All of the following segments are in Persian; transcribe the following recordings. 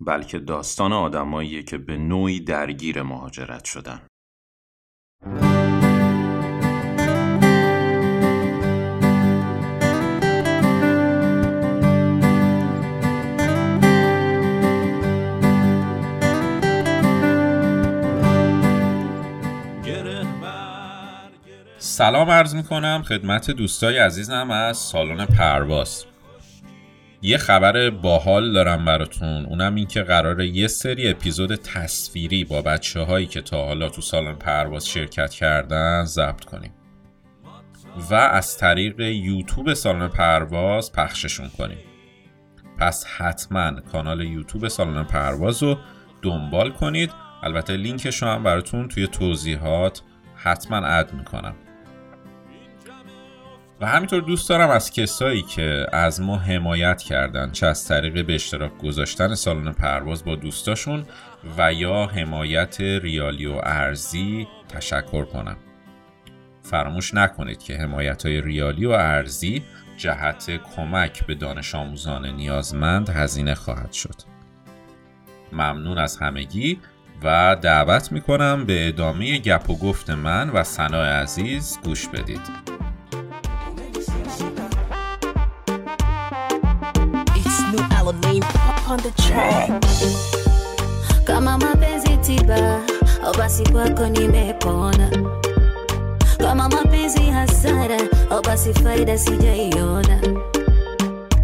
بلکه داستان آدماییه که به نوعی درگیر مهاجرت شدن. سلام عرض می کنم خدمت دوستای عزیزم از سالن پرواز. یه خبر باحال دارم براتون. اونم این که قراره یه سری اپیزود تصویری با بچه هایی که تا حالا تو سالن پرواز شرکت کردن ضبط کنیم. و از طریق یوتیوب سالن پرواز پخششون کنیم. پس حتما کانال یوتیوب سالن پرواز رو دنبال کنید. البته لینکش رو هم براتون توی توضیحات حتما اد می‌کنم. و همینطور دوست دارم از کسایی که از ما حمایت کردن چه از طریق به اشتراک گذاشتن سالن پرواز با دوستاشون و یا حمایت ریالی و ارزی تشکر کنم. فراموش نکنید که حمایت های ریالی و ارزی جهت کمک به دانش آموزان نیازمند هزینه خواهد شد. ممنون از همگی و دعوت می‌کنم به ادامه گپ و گفت من و سنا عزیز گوش بدید. On the track. Kama mapenzi tiba au kwako nimepona. Kama mapenzi hasara au basi faida sijaiona.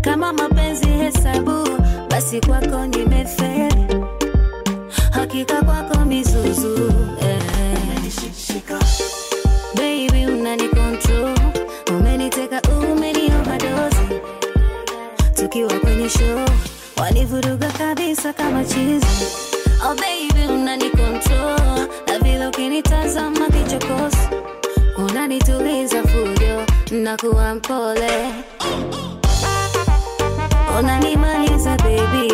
Kama mapenzi hesabu basi kwako nimefeli. Hakika kwako mizuzu eh. Baby unani umeni overdose, tukiwa kwenye show wanivuruga kabisa kama chizi. Oh baby unani control na vile ukinitazama kichokozi. Unanituliza fujo na kuwa mpole. Unanimaliza baby.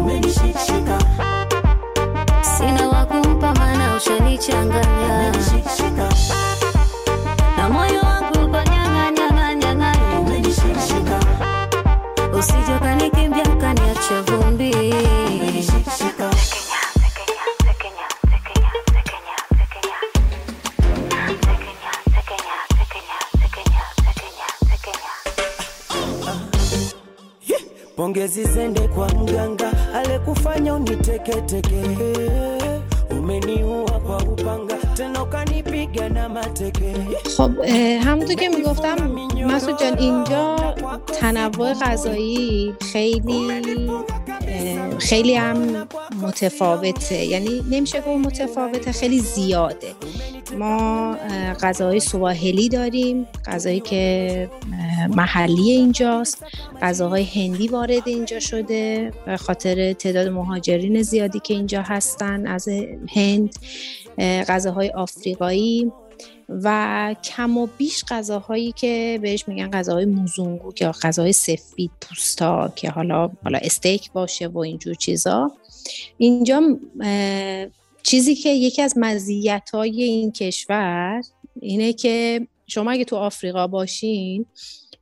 Umenishika sina wakumpa maana ushanichanganya usije kanikimbia ukaniacha vumbi Pongezi zende kwa mganga alikufanya uniteketeke, umeniua kwa upanga tena mateke. خب همونطور که می‌گفتم مسعود جان اینجا تنوع غذایی خیلی خیلی هم متفاوته. یعنی نمیشه که متفاوته خیلی زیاده. ما غذاهای سواحلی داریم غذایی که محلی اینجاست. غذاهای هندی وارد اینجا شده به خاطر تعداد مهاجرین زیادی که اینجا هستن از هند. غذاهای آفریقایی و کم و بیش غذاهایی که بهش میگن غذاهای موزونگو که غذاهای سفید پوستا که حالا حالا استیک باشه و اینجور چیزا. اینجا چیزی که یکی از مزیت های این کشور اینه که شما اگه تو آفریقا باشین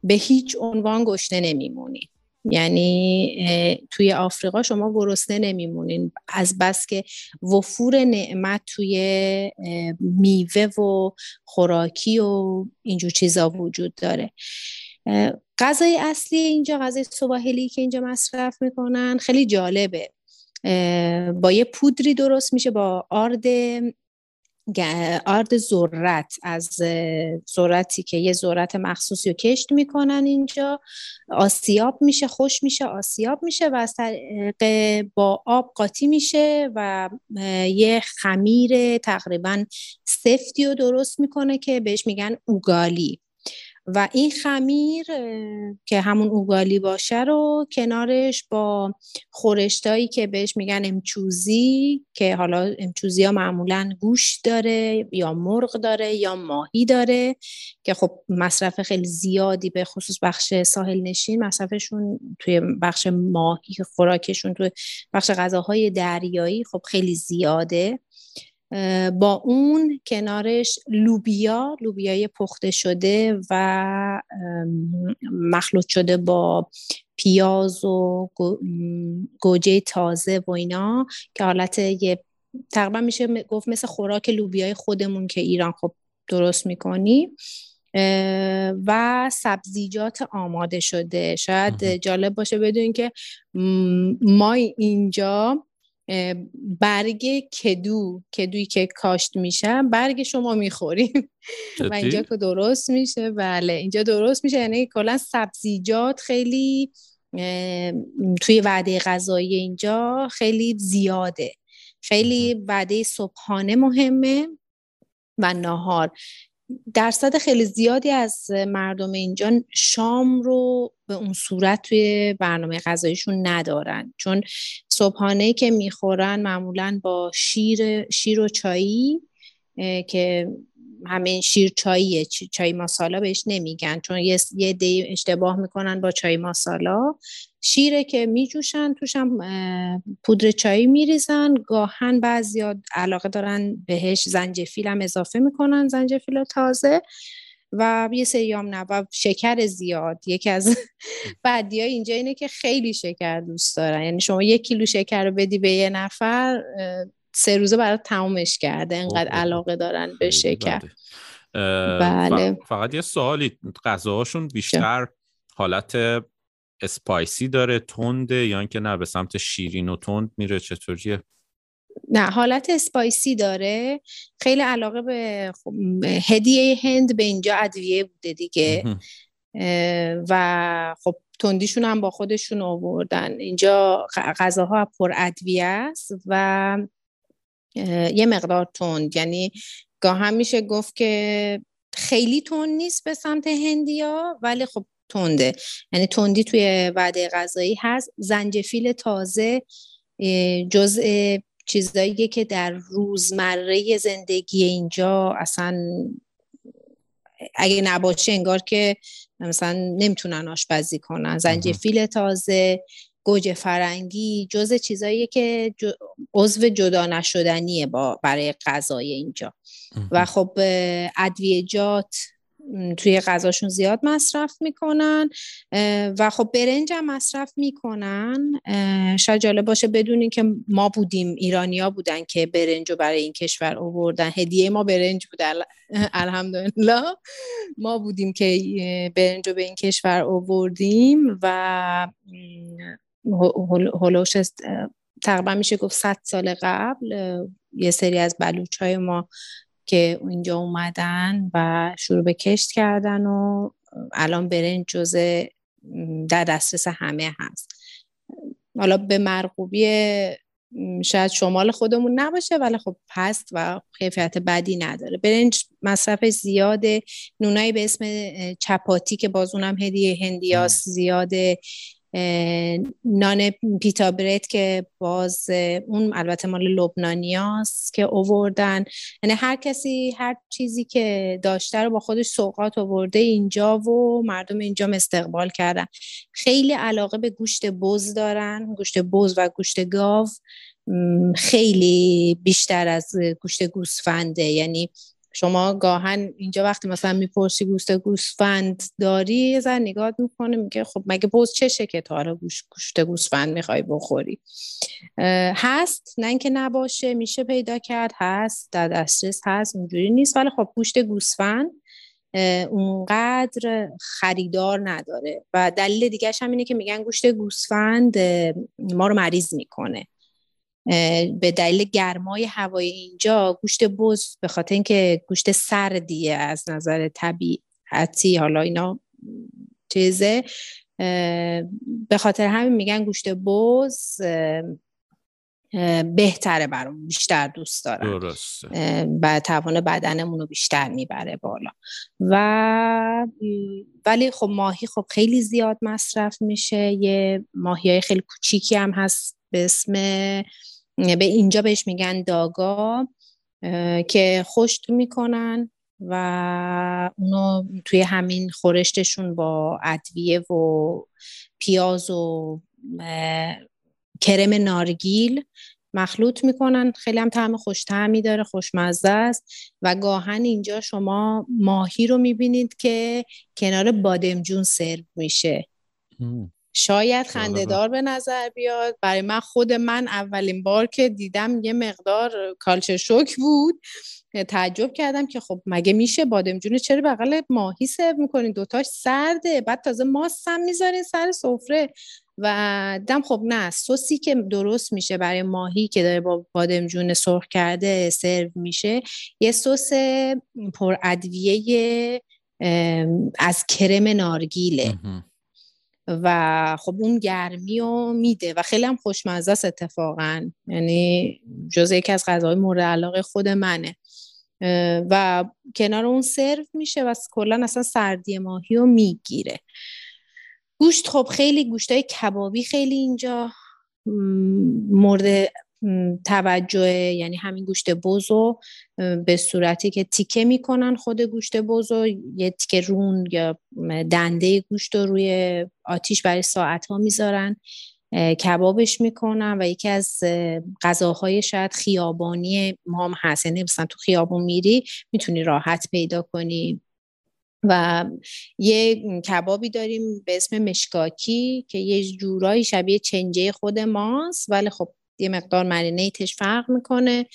به هیچ عنوان گشنه نمیمونین. یعنی توی آفریقا شما گرسنه نمیمونین. از بس که وفور نعمت توی میوه و خوراکی و اینجور چیزا وجود داره. غذای اصلی اینجا غذای سواحلی که اینجا مصرف می‌کنن خیلی جالبه. با یه پودری درست میشه با آرد آرد ذرت از ذرتی که یه ذرت مخصوصی رو کشت می‌کنن اینجا. آسیاب میشه خوش میشه آسیاب میشه و از طریق با آب قاطی میشه و یه خمیر تقریبا سفتی رو درست می‌کنه که بهش میگن اوگالی. و این خمیر که همون اوگالی باشه رو کنارش با خورشتایی که بهش میگن امچوزی که حالا امچوزی ها معمولا گوش داره یا مرغ داره یا ماهی داره که خب مصرف خیلی زیادی به خصوص بخش ساحل نشین مصرفشون توی بخش ماهی خوراکشون توی بخش غذاهای دریایی خب خیلی زیاده. با اون کنارش لوبیا لوبیای پخته شده و مخلوط شده با پیاز و گوجه تازه و اینا که حالت یه تقریبا میشه گفت مثل خوراک لوبیای خودمون که ایران خب درست می‌کنی. و سبزیجات آماده شده. شاید جالب باشه بدون که ما اینجا برگ کدو کدویی که کاشت میشه برگ شما می‌خوریم. و اینجا که درست میشه بله اینجا درست میشه. یعنی کلا سبزیجات خیلی توی وعده غذایی اینجا خیلی زیاده. خیلی وعده صبحانه مهمه و نهار درصد خیلی زیادی از مردم اینجا شام رو به اون صورت توی برنامه غذاییشون ندارن. چون صبحانه که می‌خورن معمولا با شیر شیر و چایی که همین شیر چاییه چای ماسالا بهش نمیگن. چون یه, یه اشتباه می‌کنن با چای ماسالا. شیره که میجوشن توشم پودر چایی میریزن. گاهن بعضی علاقه دارن بهش زنجفیل هم اضافه می‌کنن زنجفیل تازه. و یه سریام نه و شکر زیاد. یکی از بعدی های اینجا اینه که خیلی شکر دوست دارن. یعنی شما یک کیلو شکر رو بدی به یه نفر سه روزه برای تمومش کرده. انقدر علاقه دارن به شکر. بله. فقط یه سوالی. غذاهاشون بیشتر حالت spicy داره تنده یا اینکه نه به سمت شیرین و تند میره چطوریه؟ نه حالت spicy داره. خیلی علاقه به خب، هدیه هند به اینجا ادویه بوده دیگه. و خب تندیشون هم با خودشون آوردن. اینجا غذاها پر ادویه است و یه مقدار تند. یعنی گاه میشه گفت که خیلی تند نیست به سمت هندیا ولی خب تنده. یعنی تندی توی وعده غذایی هست. زنجفیل تازه جزء چیزایی که در روزمره زندگی اینجا اصلا اگه نباشه انگار که مثلا نمی‌تونن آشپزی کنن. زنجفیل تازه گوجه فرنگی جز چیزایی که عضو جدا نشدنیه با برای غذای اینجا. و خب ادویجات توی غذاشون زیاد مصرف می‌کنن و خب برنج هم مصرف می‌کنن. شاید جالب باشه بدونین که ما بودیم ایرانیا بودن که برنج رو برای این کشور آوردن. هدیه ما برنج بود الحمدلله. ما بودیم که برنج رو به این کشور آوردیم و هلوش تقریبا میشه گفت 100 سال قبل یه سری از بلوچ های ما که اینجا اومدن و شروع به کشت کردن و الان برنج جزء در دسترس همه هست. حالا به مرغوبی شاید شمال خودمون نباشه ولی خب هست و کیفیت بدی نداره. برنج مصرف زیاده. نونایی به اسم چپاتی که باز اونم هدیه هندیاس زیاده. نان پیتا برد که باز اون البته مال لبنانیاست که اووردن. یعنی هر کسی هر چیزی که داشته رو با خودش سوقات اوورده اینجا و مردم اینجا استقبال کردن. خیلی علاقه به گوشت بز دارن گوشت بز و گوشت گاو خیلی بیشتر از گوشت گوسفنده. یعنی شما گاهن اینجا وقتی مثلا می‌پرسی گوشت گوسفند داری یه زن نگاه می‌کنه میگه خب مگه بوز چشه که تا گوشت گوسفند می‌خوای بخوری؟ هست. نه اینکه نباشه میشه پیدا کرد هست. در دسترس هست اونجوری نیست. ولی خب گوشت گوسفند اونقدر خریدار نداره. و دلیل دیگه هم اینه که میگن گوشت گوسفند ما رو مریض می‌کنه. به دلیل گرمای هوای اینجا گوشت بز به خاطر اینکه گوشت سردیه از نظر طبیعتی حالا اینا چیزه. به خاطر همین میگن گوشت بز بهتره برام بیشتر دوست دارم درسته. و توان بدنمون رو بیشتر می‌بره بالا. و ولی خب ماهی خب خیلی زیاد مصرف میشه. یه ماهی های خیلی کوچیکی هم هست به اسم به اینجا بهش میگن داگا که خشک می‌کنن و اونو توی همین خورشتشون با ادویه و پیاز و کرم نارگیل مخلوط می‌کنن. خیلی هم طعم خوش تعمی داره خوشمزه است و گاهن اینجا شما ماهی رو می‌بینید که کنار بادمجون سرو میشه. شاید خندهدار به نظر بیاد. برای من خود من اولین بار که دیدم یه مقدار کالچر شوک بود. تعجب کردم که خب مگه میشه بادمجون چرا بغل ماهی سرو می‌کنین؟ دوتاش سرده. بعد تازه ماست هم می‌ذارین سر سفره. و دم خب نه سوسی که درست میشه برای ماهی که داره با بادمجون سرخ کرده سرو میشه. یه سس پر ادویه از کرم نارگیله. و خب اون گرمی رو میده و خیلی هم خوشمزه است اتفاقا. یعنی جز یکی از غذاهای مورد علاقه خود منه. و کنار اون سرو میشه و کلا اصلا سردی ماهی رو می‌گیره. گوشت خب خیلی گوشت های کبابی خیلی اینجا مورد توجه یعنی همین گوشت بزو به صورتی که تیکه می‌کنن خود گوشت بزو یه تیکه رون یا دنده گوشت رو روی آتیش برای ساعت ها می‌ذارن کبابش می‌کنن و یکی از غذاهای شاید خیابانی ما هم هست. یعنی مثلا تو خیابون میری می‌تونی راحت پیدا کنی. و یه کبابی داریم به اسم مشکاکی که یه جورایی شبیه چنجه خود ماست ولی خب یه مقدار مرینیتش فرق می‌کنه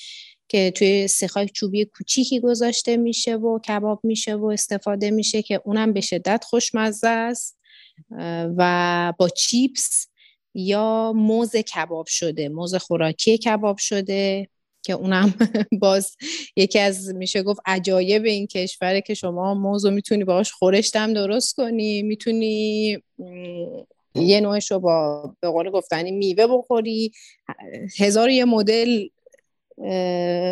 که توی سیخای چوبی کوچیکی گذاشته میشه و کباب میشه و استفاده میشه که اونم به شدت خوشمزه است و با چیپس یا موز کباب شده موز خوراکی کباب شده که اونم باز یکی از میشه گفت عجایب این کشوره که شما موزو می‌تونی باش خورشتم درست کنی می‌تونی یه نوعش رو با به قول گفتنی میوه بخوری. هزار یه مدل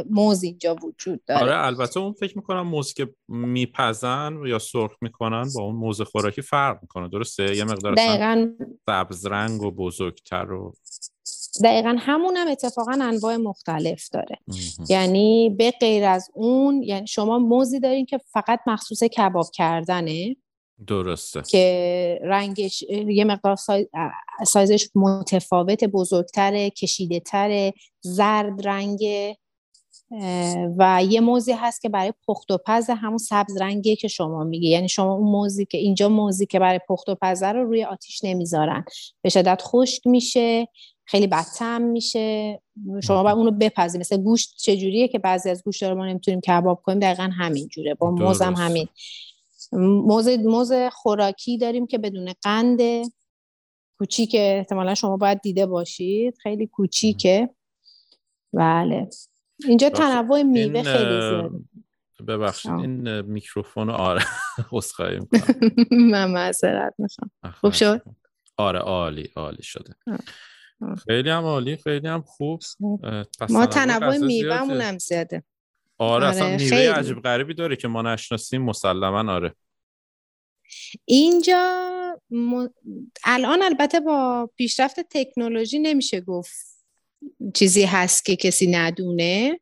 موز اینجا وجود داره. آره البته اون فکر می‌کنم موز که میپزن یا سرخ می‌کنن با اون موز خوراکی فرق می‌کنه. درسته؟ یه مقدار دقیقا. سبز رنگ و بزرگتر و دقیقا همون هم اتفاقا انواع مختلف داره. یعنی به غیر از اون یعنی شما موزی دارین که فقط مخصوص کباب کردنه. درسته. که رنگش یه مقدار سایزش متفاوت بزرگتره کشیده تره زرد رنگ و یه موزی هست که برای پخت و پز همون سبز رنگیه که شما میگی. یعنی شما اون موزی که اینجا موزی که برای پخت و پزه رو روی آتیش نمی‌ذارن. به شدت خشک میشه خیلی بدتم میشه. شما باید اونو بپزید مثل گوشت چجوریه که بعضی از گوشت رو ما نمی‌تونیم کباب کنیم. دقیقا همین جوره با موزم همین. موز موز خوراکی داریم که بدون قند کوچیک احتمالا شما باید دیده باشید. خیلی کوچیکه بله. اینجا تنوع میوه خیلی زیاده. ببخشید. این میکروفون آره خواهی می‌کنم. من معذرت می‌خوام. خوب شد؟ آره عالی عالی شده. خیلی هم عالی خیلی هم خوب. ما تنوع میوهمون هم زیاده. آره, آره اصلا میوه عجیب غریبی داره که ما نشناسیم مسلما آره. اینجا الان البته با پیشرفت تکنولوژی نمیشه گفت چیزی هست که کسی ندونه.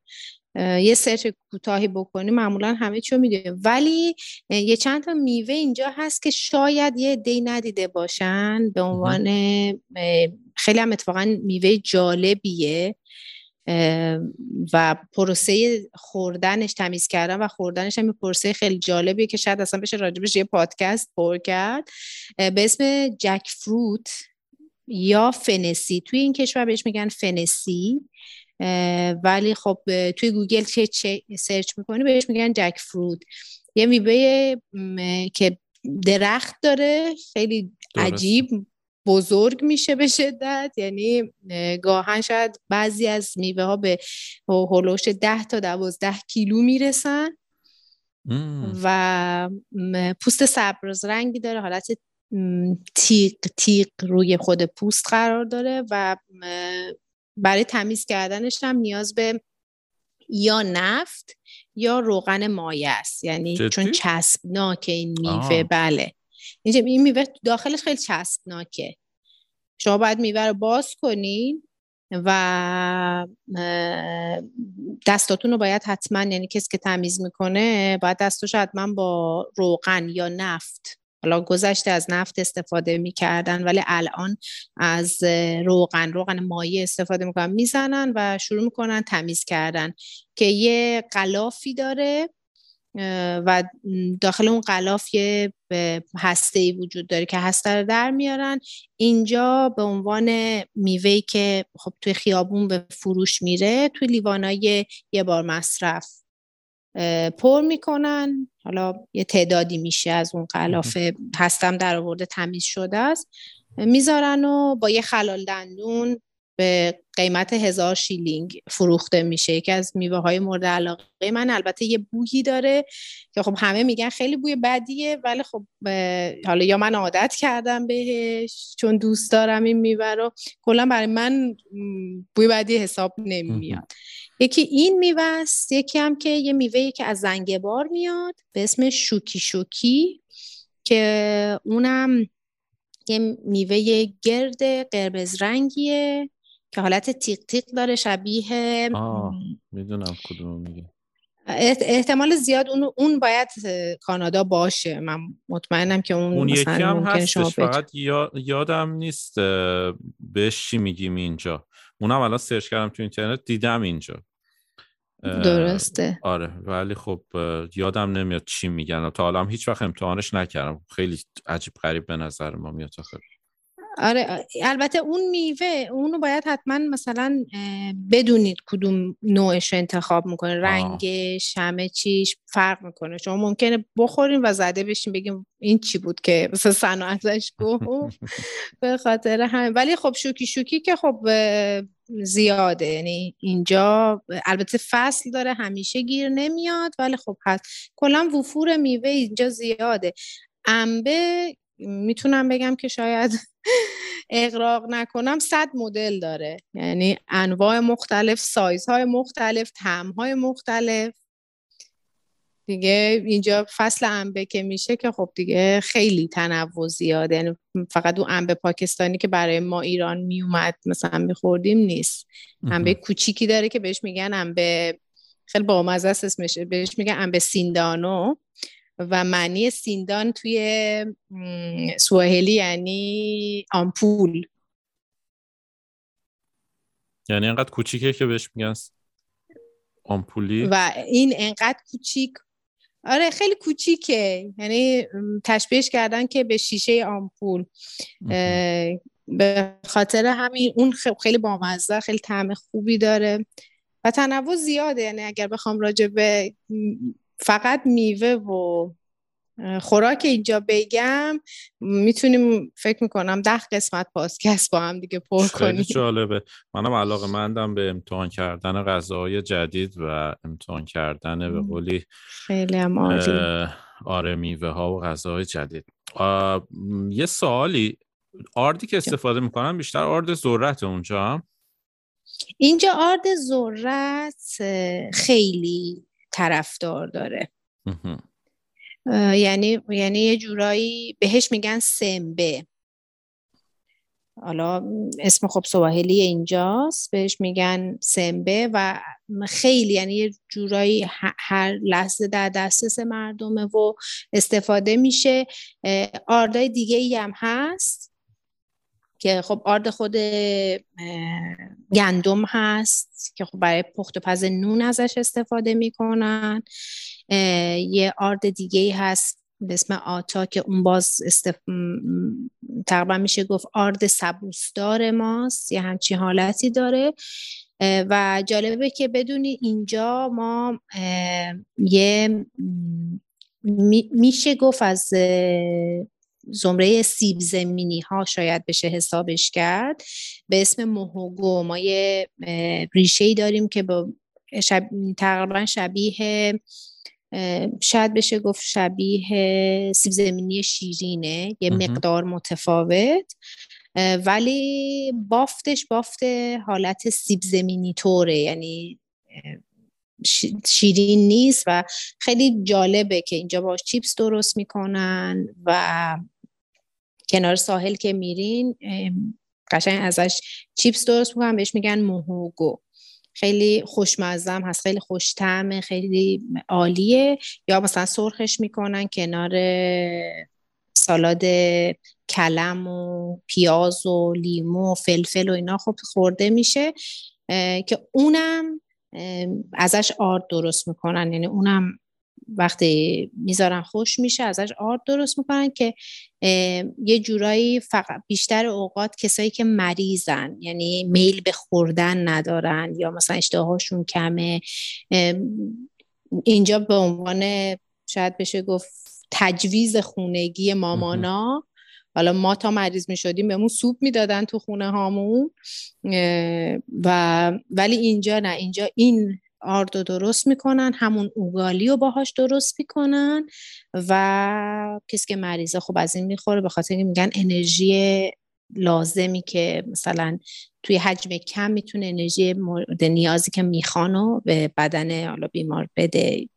یه سرچ کوتاهی بکنی معمولا همه چیو می‌دونیم ولی یه چند تا میوه اینجا هست که شاید یه دی ندیده باشن به عنوان خیلی هم اتفاقا میوه جالبیه. و پروسه خوردنش تمیز کردن و خوردنش هم پروسه خیلی جالبیه که شاید اصلا بشه راجبش یه پادکست پر کرد. به اسم jackfruit یا fenesi. توی این کشور بهش میگن fenesi. ولی خب توی گوگل چه, چه search می‌کنی بهش میگن jackfruit. یه میوه که درخت داره خیلی عجیب بزرگ میشه به شدت. یعنی گاهن شاید بعضی از میوه ها به هلوش ده تا دوازده کیلو می‌رسن. و پوست سبز رنگی داره. حالت تیق تیق روی خود پوست قرار داره و برای تمیز کردنش هم نیاز به یا نفت یا روغن مایه است. یعنی جدی؟ چون چسبناکه این میوه. بله. اینجا این میوه داخلش خیلی چسبناکه. شما باید میوه رو باز کنین و دستاتون رو باید حتما یعنی کسی که تمیز می‌کنه باید دستاشو حتما با روغن یا نفت حالا گذشته از نفت استفاده می‌کردن ولی الان از روغن روغن مایع استفاده می‌کنن می‌زنن و شروع می‌کنن تمیز کردن که یه غلافی داره و داخل اون غلاف یه هسته ای وجود داره که هسته رو در میارن. اینجا به عنوان میوهی که خب توی خیابون به فروش میره توی لیوانای یه بار مصرف پر می‌کنن. حالا یه تعدادی میشه از اون غلاف هستم در آورده تمیز شده است. می‌ذارن و با یه خلال دندون به قیمت هزار شیلینگ فروخته میشه. یکی از میوه های مورد علاقه من. البته یه بویی داره که خب همه میگن خیلی بوی بدیه ولی خب حالا یا من عادت کردم بهش چون دوست دارم این میوه رو. کلا برای من بوی بدی حساب نمیاد. یکی این میوه است. یکی هم که یه میوه که از زنگبار میاد به اسم شوکی شوکی که اونم یه میوه گرد قرمز رنگیه. که حالت تیق تیق داره شبیه آه. می‌دونم کدوم میگه احت- احتمال زیاد اون اون باید کانادا باشه. من مطمئنم که اون, اون یکی مثلا هم ممکنه شما هستش فقط یا- یادم نیست بهش چی میگیم اینجا. اونم الان سرچ کردم تو اینترنت دیدم اینجا. درسته. آره ولی خب یادم نمیاد چی میگن. تا حالا هم هیچ وقت امتحانش نکردم. خیلی عجیب غریب به نظر ما میاد آخه. آره البته اون میوه اونو باید حتما مثلا بدونید کدوم نوعش رو انتخاب می‌کنه. رنگش همه چیش فرق می‌کنه. شما ممکنه بخورین و زده بشین بگیم این چی بود که مثلا سنا ازش گفت؟ به خاطر همین. ولی خب شوکی شوکی که خب زیاده. یعنی اینجا البته فصل داره همیشه گیر نمیاد ولی خب هست. کلا وفور میوه اینجا زیاده. انبه می‌تونم بگم که شاید اقراق نکنم صد مدل داره. یعنی انواع مختلف سایزهای مختلف طعمهای مختلف. دیگه اینجا فصل انبه که میشه که خب دیگه خیلی تنوع زیاده یعنی فقط اون انبه پاکستانی که برای ما ایران میومد مثلا میخوردیم نیست. انبه کوچیکی داره که بهش میگن انبه خیلی بامزه است اسمش. بهش میگن انبه سیندانو. و معنی سیندان توی م، سواحلی یعنی آمپول. یعنی انقدر کوچیکه که بهش میگن آمپولی؟ و این انقدر کوچیک. آره خیلی کوچیکه. یعنی تشبیهش کردن که به شیشه آمپول. به خاطر همین اون خیلی بامزه خیلی طعم خوبی داره. و تنوع زیاده. یعنی اگر بخوام راجع به فقط میوه و خوراک اینجا بگم. می‌تونیم فکر می‌کنم ده قسمت پادکست با هم دیگه پر خیلی کنیم. جالبه. منم علاقه مندم به امتحان کردن غذاهای جدید و امتحان کردن به. قولی خیلی هم عالی. آره میوه ها و غذاهای جدید. یه سوالی. آردی که استفاده می‌کنن بیشتر آرد ذرت اونجا. هم اینجا آرد ذرت خیلی طرفدار داره. یعنی یعنی یه جورایی بهش میگن سمبه. حالا اسم خب سواحلی اینجاست. بهش میگن سمبه و خیلی یعنی یه جورایی هر لحظه در دسترس مردمه و استفاده میشه. آردای دیگه ای هم هست. که خب آرد خود گندم هست که خب برای پخت و پز نون ازش استفاده می‌کنن. یه آرد دیگه هست به اسم آتا که اون باز استف... تقریبا میشه گفت آرد سبوسدار ماست یه همچین حالتی داره. و جالبه که بدونی اینجا ما یه میشه گفت از زمره سیب زمینی ها شاید بشه حسابش کرد به اسم موهوگو ما یه ریشه ای داریم که با شب... تقریبا شبیه شاید بشه گفت شبیه سیب زمینی شیرینه یه. مقدار متفاوت ولی بافتش بافت حالت سیب زمینی طوره یعنی شیرین نیست و خیلی جالبه که اینجا باش چیپس درست می‌کنن و کنار ساحل که میرین قشنگ ازش چیپس درست می‌کنن بهش میگن موهوگو. خیلی خوشمزم هست خیلی خوشتمه خیلی عالیه. یا مثلا سرخش می‌کنن کنار سالاد کلم و پیاز و لیمو و فلفل و اینا خب خورده میشه که اونم ازش آرد درست می‌کنن. یعنی اونم وقتی می‌ذارن خوش میشه ازش آرد درست می‌کنن که یه جورایی فقط بیشتر اوقات کسایی که مریضن یعنی میل به خوردن ندارن یا مثلا اشتهاشون کمه. اینجا به عنوان شاید بشه گفت تجویز خونگی مامانا. حالا ما تا مریض می شدیم بهمون سوپ می‌دادن تو خونه هامون. و ولی اینجا نه اینجا این آرد رو درست می‌کنن همون اوگالی رو باهاش درست می‌کنن و کسی که مریضه خب از این می‌خوره به خاطر میگن انرژی لازمی که مثلا توی حجم کم می‌تونه انرژی مورد نیازی که میخوانو به بدن حالا بیمار بده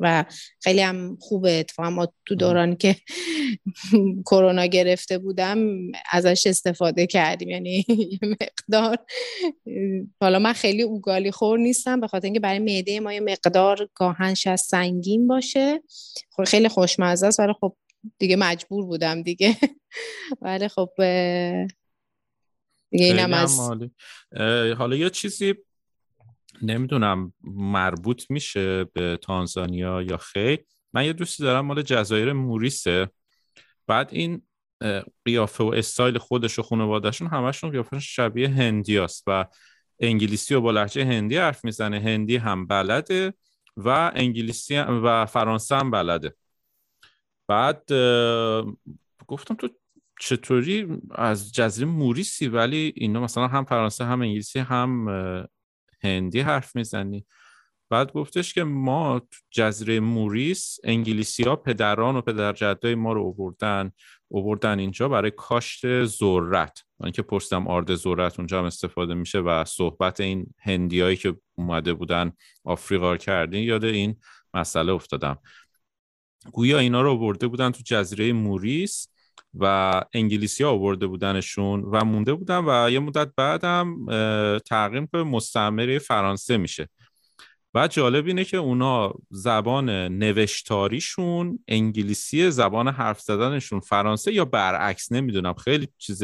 و خیلی هم خوبه. اتفاقا ما تو دورانی که کرونا گرفته بودم ازش استفاده کردیم. یعنی مقدار حالا من خیلی اوگالی خور نیستم به خاطر اینکه برای معده ما یه مقدار گاهنش از سنگین باشه. خب خیلی خوشمزه است ولی خب دیگه مجبور بودم دیگه. ولی خب دیگه اینم از حالا یه چیزی نمی‌دونم مربوط میشه به تانزانیا یا خیر. من یه دوستی دارم مال جزایر موریسه. بعد این قیافه و استایل خودش و خانوادهشون همشون قیافه شبیه هندی است و انگلیسی و با لحجه هندی حرف می‌زنه. هندی هم بلده و انگلیسی هم و فرانسه هم بلده. بعد گفتم تو چطوری از جزیره موریسی؟ ولی اینا مثلا هم فرانسه هم انگلیسی هم هندی حرف می‌زنی. بعد گفتش که ما تو جزیره موریس انگلیسی ها پدران و پدرجدای ما رو اووردن اووردن اینجا برای کاشت ذرت. من که پرسیدم آرد ذرت اونجا هم استفاده میشه و صحبت این هندیایی که اومده بودن آفریقا کردین یاد این مسئله افتادم. گویا اینا رو آورده بودن تو جزیره موریس. و انگلیسی ها آورده بودنشون و مونده بودن و یه مدت بعدم تغییر به مستعمره فرانسه میشه. و جالب اینه که اونا زبان نوشتاریشون انگلیسی زبان حرف زدنشون فرانسه یا برعکس نمی‌دونم خیلی چیز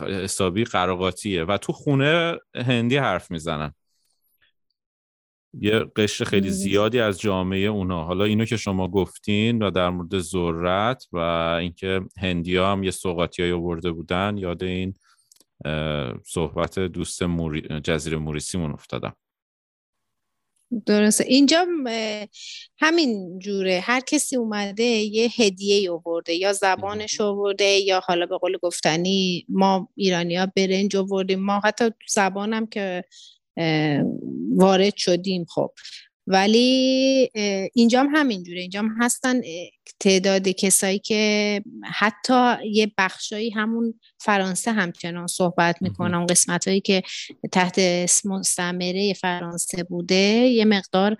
حسابی قراقاتیه. و تو خونه هندی حرف می‌زنن. یه قشر خیلی زیادی از جامعه اونا. حالا اینو که شما گفتین و در مورد ذرت و اینکه هندیا هم یه سوقاتی آورده بودن یاد این صحبت دوست موری... جزیره موریسیمون افتادم. درسته. اینجا همین جوره. هر کسی اومده یه هدیه آورده یا زبانش آورده یا حالا به قول گفتنی ما ایرانیا برنج آوردیم. ما حتی زبانم که وارد شدیم خب. ولی اینجام همینجوره. اینجام هستن تعداد کسایی که حتی یه بخشایی همون فرانسه همچنان صحبت می‌کنن. اون قسمت هایی که تحت مستعمره فرانسه بوده یه مقدار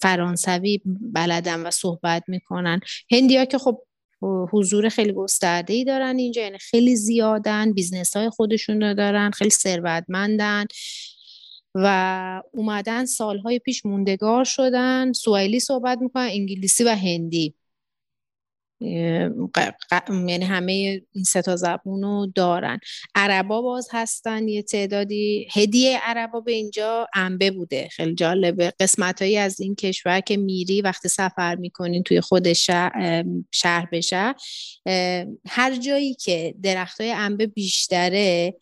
فرانسوی بلدن و صحبت می‌کنن. هندی ها که خب حضور خیلی گسترده ای دارن اینجا یعنی خیلی زیادن business های خودشون رو دارن خیلی ثروتمندن. و اومدن سالهای پیش موندگار شدن. سوئیلی صحبت می‌کنن انگلیسی و هندی. یعنی همه این ستا زبون رو دارن. عربا باز هستن. یه تعدادی هدیه عربا به اینجا انبه بوده. خیلی جالبه. قسمت هایی از این کشور که میری وقتی سفر می‌کنین توی خود شهر, شهر بشه هر جایی که درخت های انبه بیشتره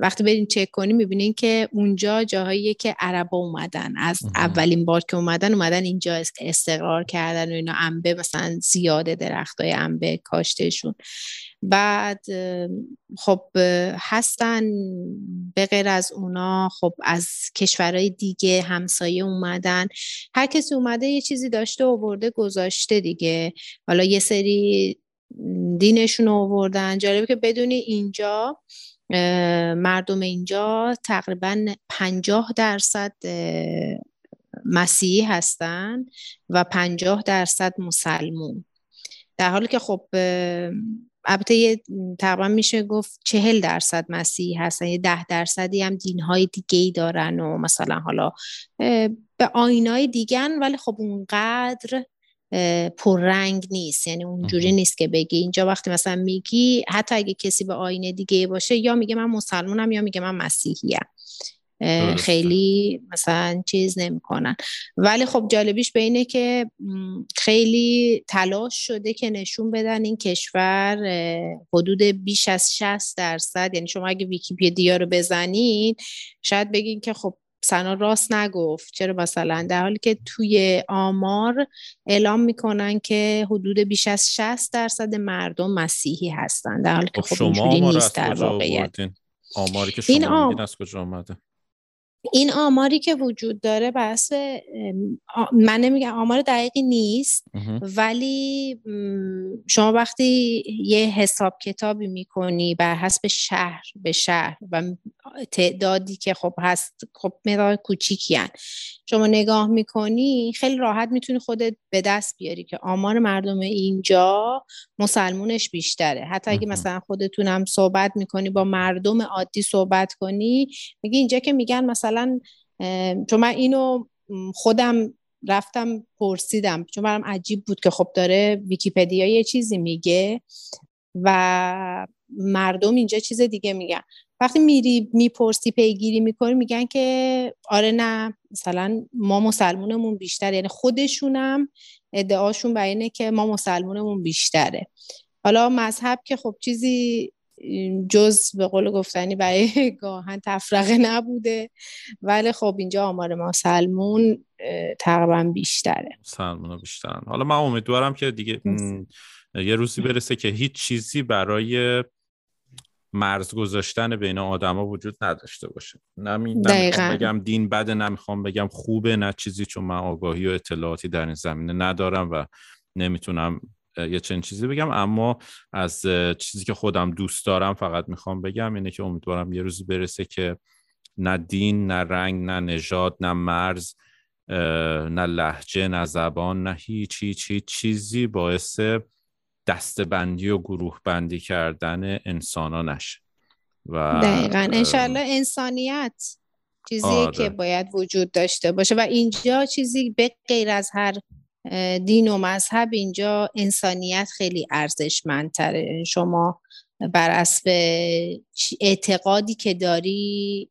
وقتی برین چک کنیم می‌بینین که اونجا جاهایی که عربا اومدن از اولین بار که اومدن اومدن اینجا استقرار کردن و اینا انبه مثلا زیاده درخت های انبه کاشتشون بعد خب هستن به غیر از اونا خب از کشورهای دیگه همسایه اومدن. هر کسی اومده یه چیزی داشته و برده گذاشته دیگه. حالا یه سری دینشون رو آوردن. جالبه که بدونی اینجا مردم اینجا تقریبا پنجاه درصد مسیحی هستن و پنجاه درصد مسلمون. در حالی که خب البته تقریبا میشه گفت چهل درصد مسیحی هستن یه ده درصدی هم دینهای دیگه ای دارن و مثلا حالا به آینای دیگن ولی خب اونقدر پررنگ نیست. یعنی اونجوری نیست که بگی. اینجا وقتی مثلا میگی حتی اگه کسی به آینه دیگه باشه یا میگه من مسلمونم یا میگه من مسیحیم. خیلی مثلا چیز نمی‌کنن. ولی خب جالبیش به اینه که خیلی تلاش شده که نشون بدن این کشور حدود بیش از 60 درصد. یعنی شما اگه ویکیپدیا رو بزنین شاید بگین که خب سنا راست نگفت. چرا مثلا؟ در حالی که توی آمار اعلام می‌کنن که حدود بیش از 60 درصد مردم مسیحی هستن. در حالی که خب, خب شما نیست در واقعیت. آماری که شما این از کجا آمده؟ این آماری که وجود داره بحث من نمیگم آمار دقیقی نیست ولی شما وقتی یه حساب کتابی می‌کنی بر حسب شهر به شهر و تعدادی که خب هست خب مقدار کوچیکی هن. شما نگاه می‌کنی خیلی راحت می‌تونی خودت به دست بیاری که آمار مردم اینجا مسلمونش بیشتره. حتی اگه مثلا خودتونم صحبت می‌کنی با مردم عادی صحبت کنی میگی اینجا که میگن مثلا چون من اینو خودم رفتم پرسیدم چون برام عجیب بود که خب داره ویکیپدیا یه چیزی میگه و مردم اینجا چیز دیگه میگن. وقتی میری می‌پرسی پیگیری می‌کنی میگن که آره نه مثلا ما مسلمونمون بیشتر یعنی خودشونم ادعاشون به اینه که ما مسلمونمون بیشتره. حالا مذهب که خب چیزی جز به قول گفتنی برای گاهن تفرقه نبوده. ولی خب اینجا آمار مسلمون تقریبا بیشتره. مسلمون بیشترن. حالا من امیدوارم که دیگه یه روزی برسه که هیچ چیزی برای مرز گذاشتن بین آدما وجود نداشته باشه. نمی‌خوام بگم دین بده نمی‌خوام بگم خوبه نه چیزی چون من آگاهی و اطلاعاتی در این زمینه ندارم و نمی‌تونم یه چنین چیزی بگم. اما از چیزی که خودم دوست دارم فقط می‌خوام بگم اینه که امیدوارم یه روزی برسه که نه دین نه رنگ نه نژاد نه مرز نه لحجه نه زبان نه هیچ هیچ هیچ چیزی باعث دستبندی و گروه بندی کردن انسان نشه. و دقیقا. انشالله انسانیت چیزی آره. که باید وجود داشته باشه و اینجا چیزی به غیر از هر دین و مذهب اینجا انسانیت خیلی ارزشمندتره. شما بر اسب اعتقادی که داری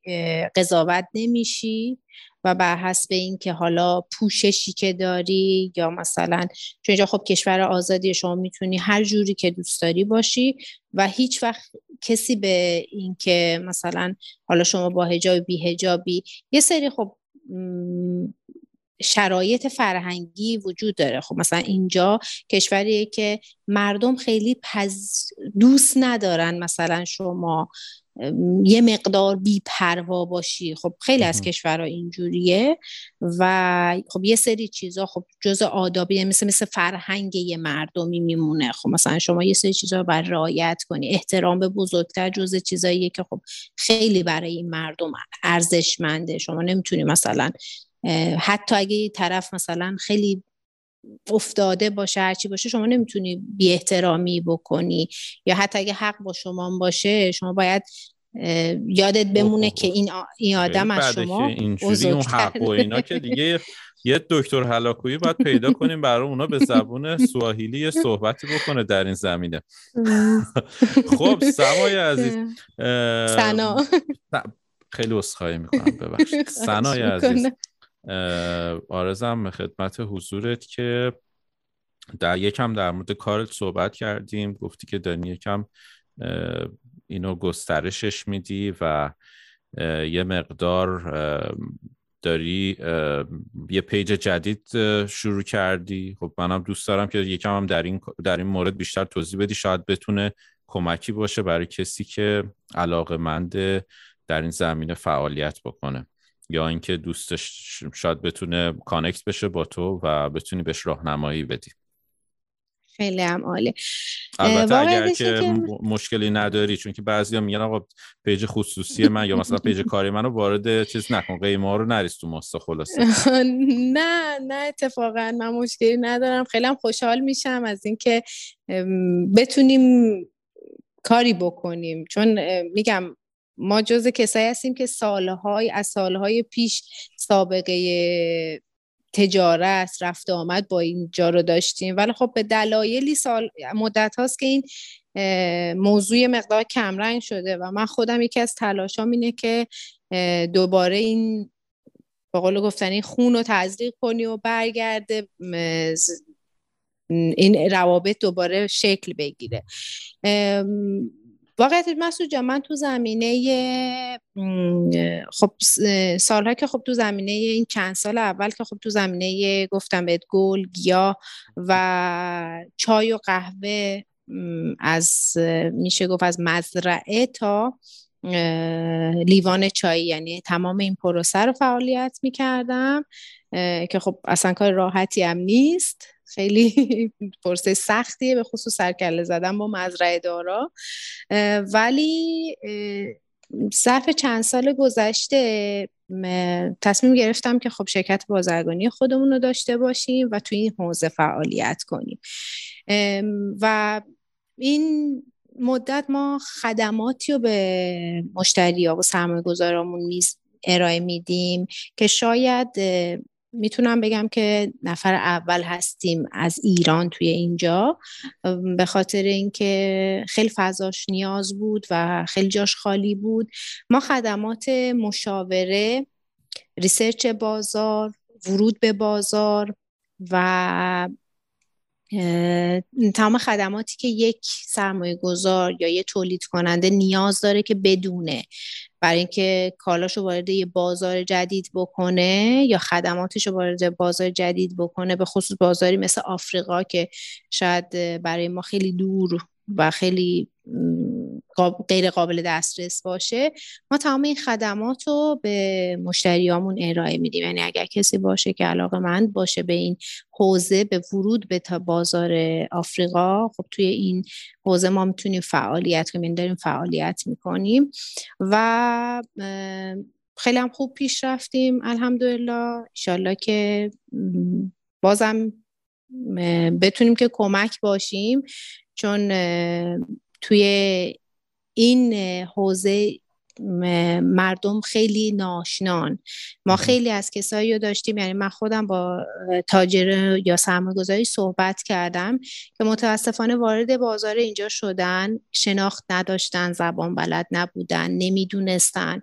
قضاوت نمیشی و بر حسب اینکه حالا پوششی که داری یا مثلا چون اینجا خب کشور آزادی شما می‌تونی هر جوری که دوست داری باشی و هیچ وقت کسی به اینکه مثلا حالا شما با هجاب بی هجابی یه سری خب شرایط فرهنگی وجود داره. خب مثلا اینجا کشوریه که مردم خیلی پز دوست ندارن مثلا شما یه مقدار بیپروا باشی. خب خیلی از کشورها اینجوریه و خب یه سری چیزا خب جز آدابی مثل مثل فرهنگ یه مردمی میمونه. خب مثلا شما یه سری چیزا بر رعایت کنی. احترام به بزرگتر جز چیزاییه که خب خیلی برای این مردم ارزشمنده. شما نمی‌تونی مثلا حتی اگه طرف مثلا خیلی افتاده باشه هرچی باشه شما نمی‌تونی بی احترامی بکنی. یا حتی اگه حق با شما باشه شما باید یادت بمونه که این, این آدم از شما اینجوری اون حق و اینا که دیگه یه دکتر هلاکویی باید پیدا کنیم برای اونا به زبون سواهیلی صحبتی بکنه در این زمینه. خب سمای عزیز سنا خیلی اصخایی می‌کنم ببخشید. سنای عزیز. آرزم خدمت حضورت که در یکم در مورد کارت صحبت کردیم. گفتی که داری یکم اینو گسترشش میدی و یه مقدار داری یه page جدید شروع کردی. خب منم دوست دارم که یکم هم در این, در این مورد بیشتر توضیح بدی. شاید بتونه کمکی باشه برای کسی که علاقه در این زمینه فعالیت بکنه. یا اینکه دوستش شاید بتونه connect بشه با تو و بتونی بهش راهنمایی بدی. خیلی هم عالی. البته اگر که مشکلی نداری چون که بعضیا میگن آقا page خصوصی من یا مثلا page کاری منو وارد چیز نکن قیمه ها رو نریز تو ماستا خلاصه. نه نه اتفاقا من مشکلی ندارم. خیلی هم خوشحال میشم از اینکه بتونیم کاری بکنیم. چون میگم ما جز کسایی هستیم که سالهای از سالهای پیش سابقه تجارت رفت آمد با اینجا رو داشتیم. ولی خب به دلایلی سال مدت هاست که این موضوع مقدار کمرنگ شده و من خودم یکی از تلاشام اینه که دوباره این با قول گفتنی خون رو تزریق کنی و برگرده این روابط دوباره شکل بگیره. واقعیت مسعود جان من تو زمینه خب سالها که خب تو زمینه این چند سال اول که خب تو زمینه گفتم بهت گل گیاه و چای و قهوه از میشه گفت از مزرعه تا لیوان چای یعنی تمام این پروسه رو فعالیت می‌کردم که خب اصلا کار راحتی هم نیست. خیلی پرسه سختیه به خصوص سرکله زدن با مزرعه دارا. ولی صرف چند سال گذشته تصمیم گرفتم که خب شرکت بازرگانی خودمون رو داشته باشیم و توی این حوزه فعالیت کنیم. و این مدت ما خدماتی رو به مشتری ها و سرمایه گذارامون ارائه میدیم که شاید می‌تونم بگم که نفر اول هستیم از ایران توی اینجا به خاطر اینکه خیلی فضاش نیاز بود و خیلی جاش خالی بود. ما خدمات مشاوره ریسرچ بازار ورود به بازار و تمام خدماتی که یک سرمایه گذار یا یه تولید کننده نیاز داره که بدونه. برای اینکه کالاشو وارد یه بازار جدید بکنه یا خدماتش رو وارد بازار جدید بکنه به خصوص بازاری مثل آفریقا که شاید برای ما خیلی دور و خیلی غیر قابل دسترس باشه ما تمام این خدمات رو به مشتریامون ارائه میدیم. یعنی اگر کسی باشه که علاقه مند باشه به این حوزه به ورود به تا بازار آفریقا خب توی این حوزه ما می‌تونیم فعالیت کنیم یعنی داریم فعالیت می‌کنیم. و خیلی هم خوب پیش رفتیم. الحمدلله. انشالله که بازم بتونیم که کمک باشیم. چون توی این حوزه مردم خیلی ناشنان. ما خیلی از کسایی رو داشتیم یعنی من خودم با تاجر یا سرمایه‌گذاری صحبت کردم که متاسفانه وارد بازار اینجا شدن شناخت نداشتن زبان بلد نبودن نمی‌دونستن.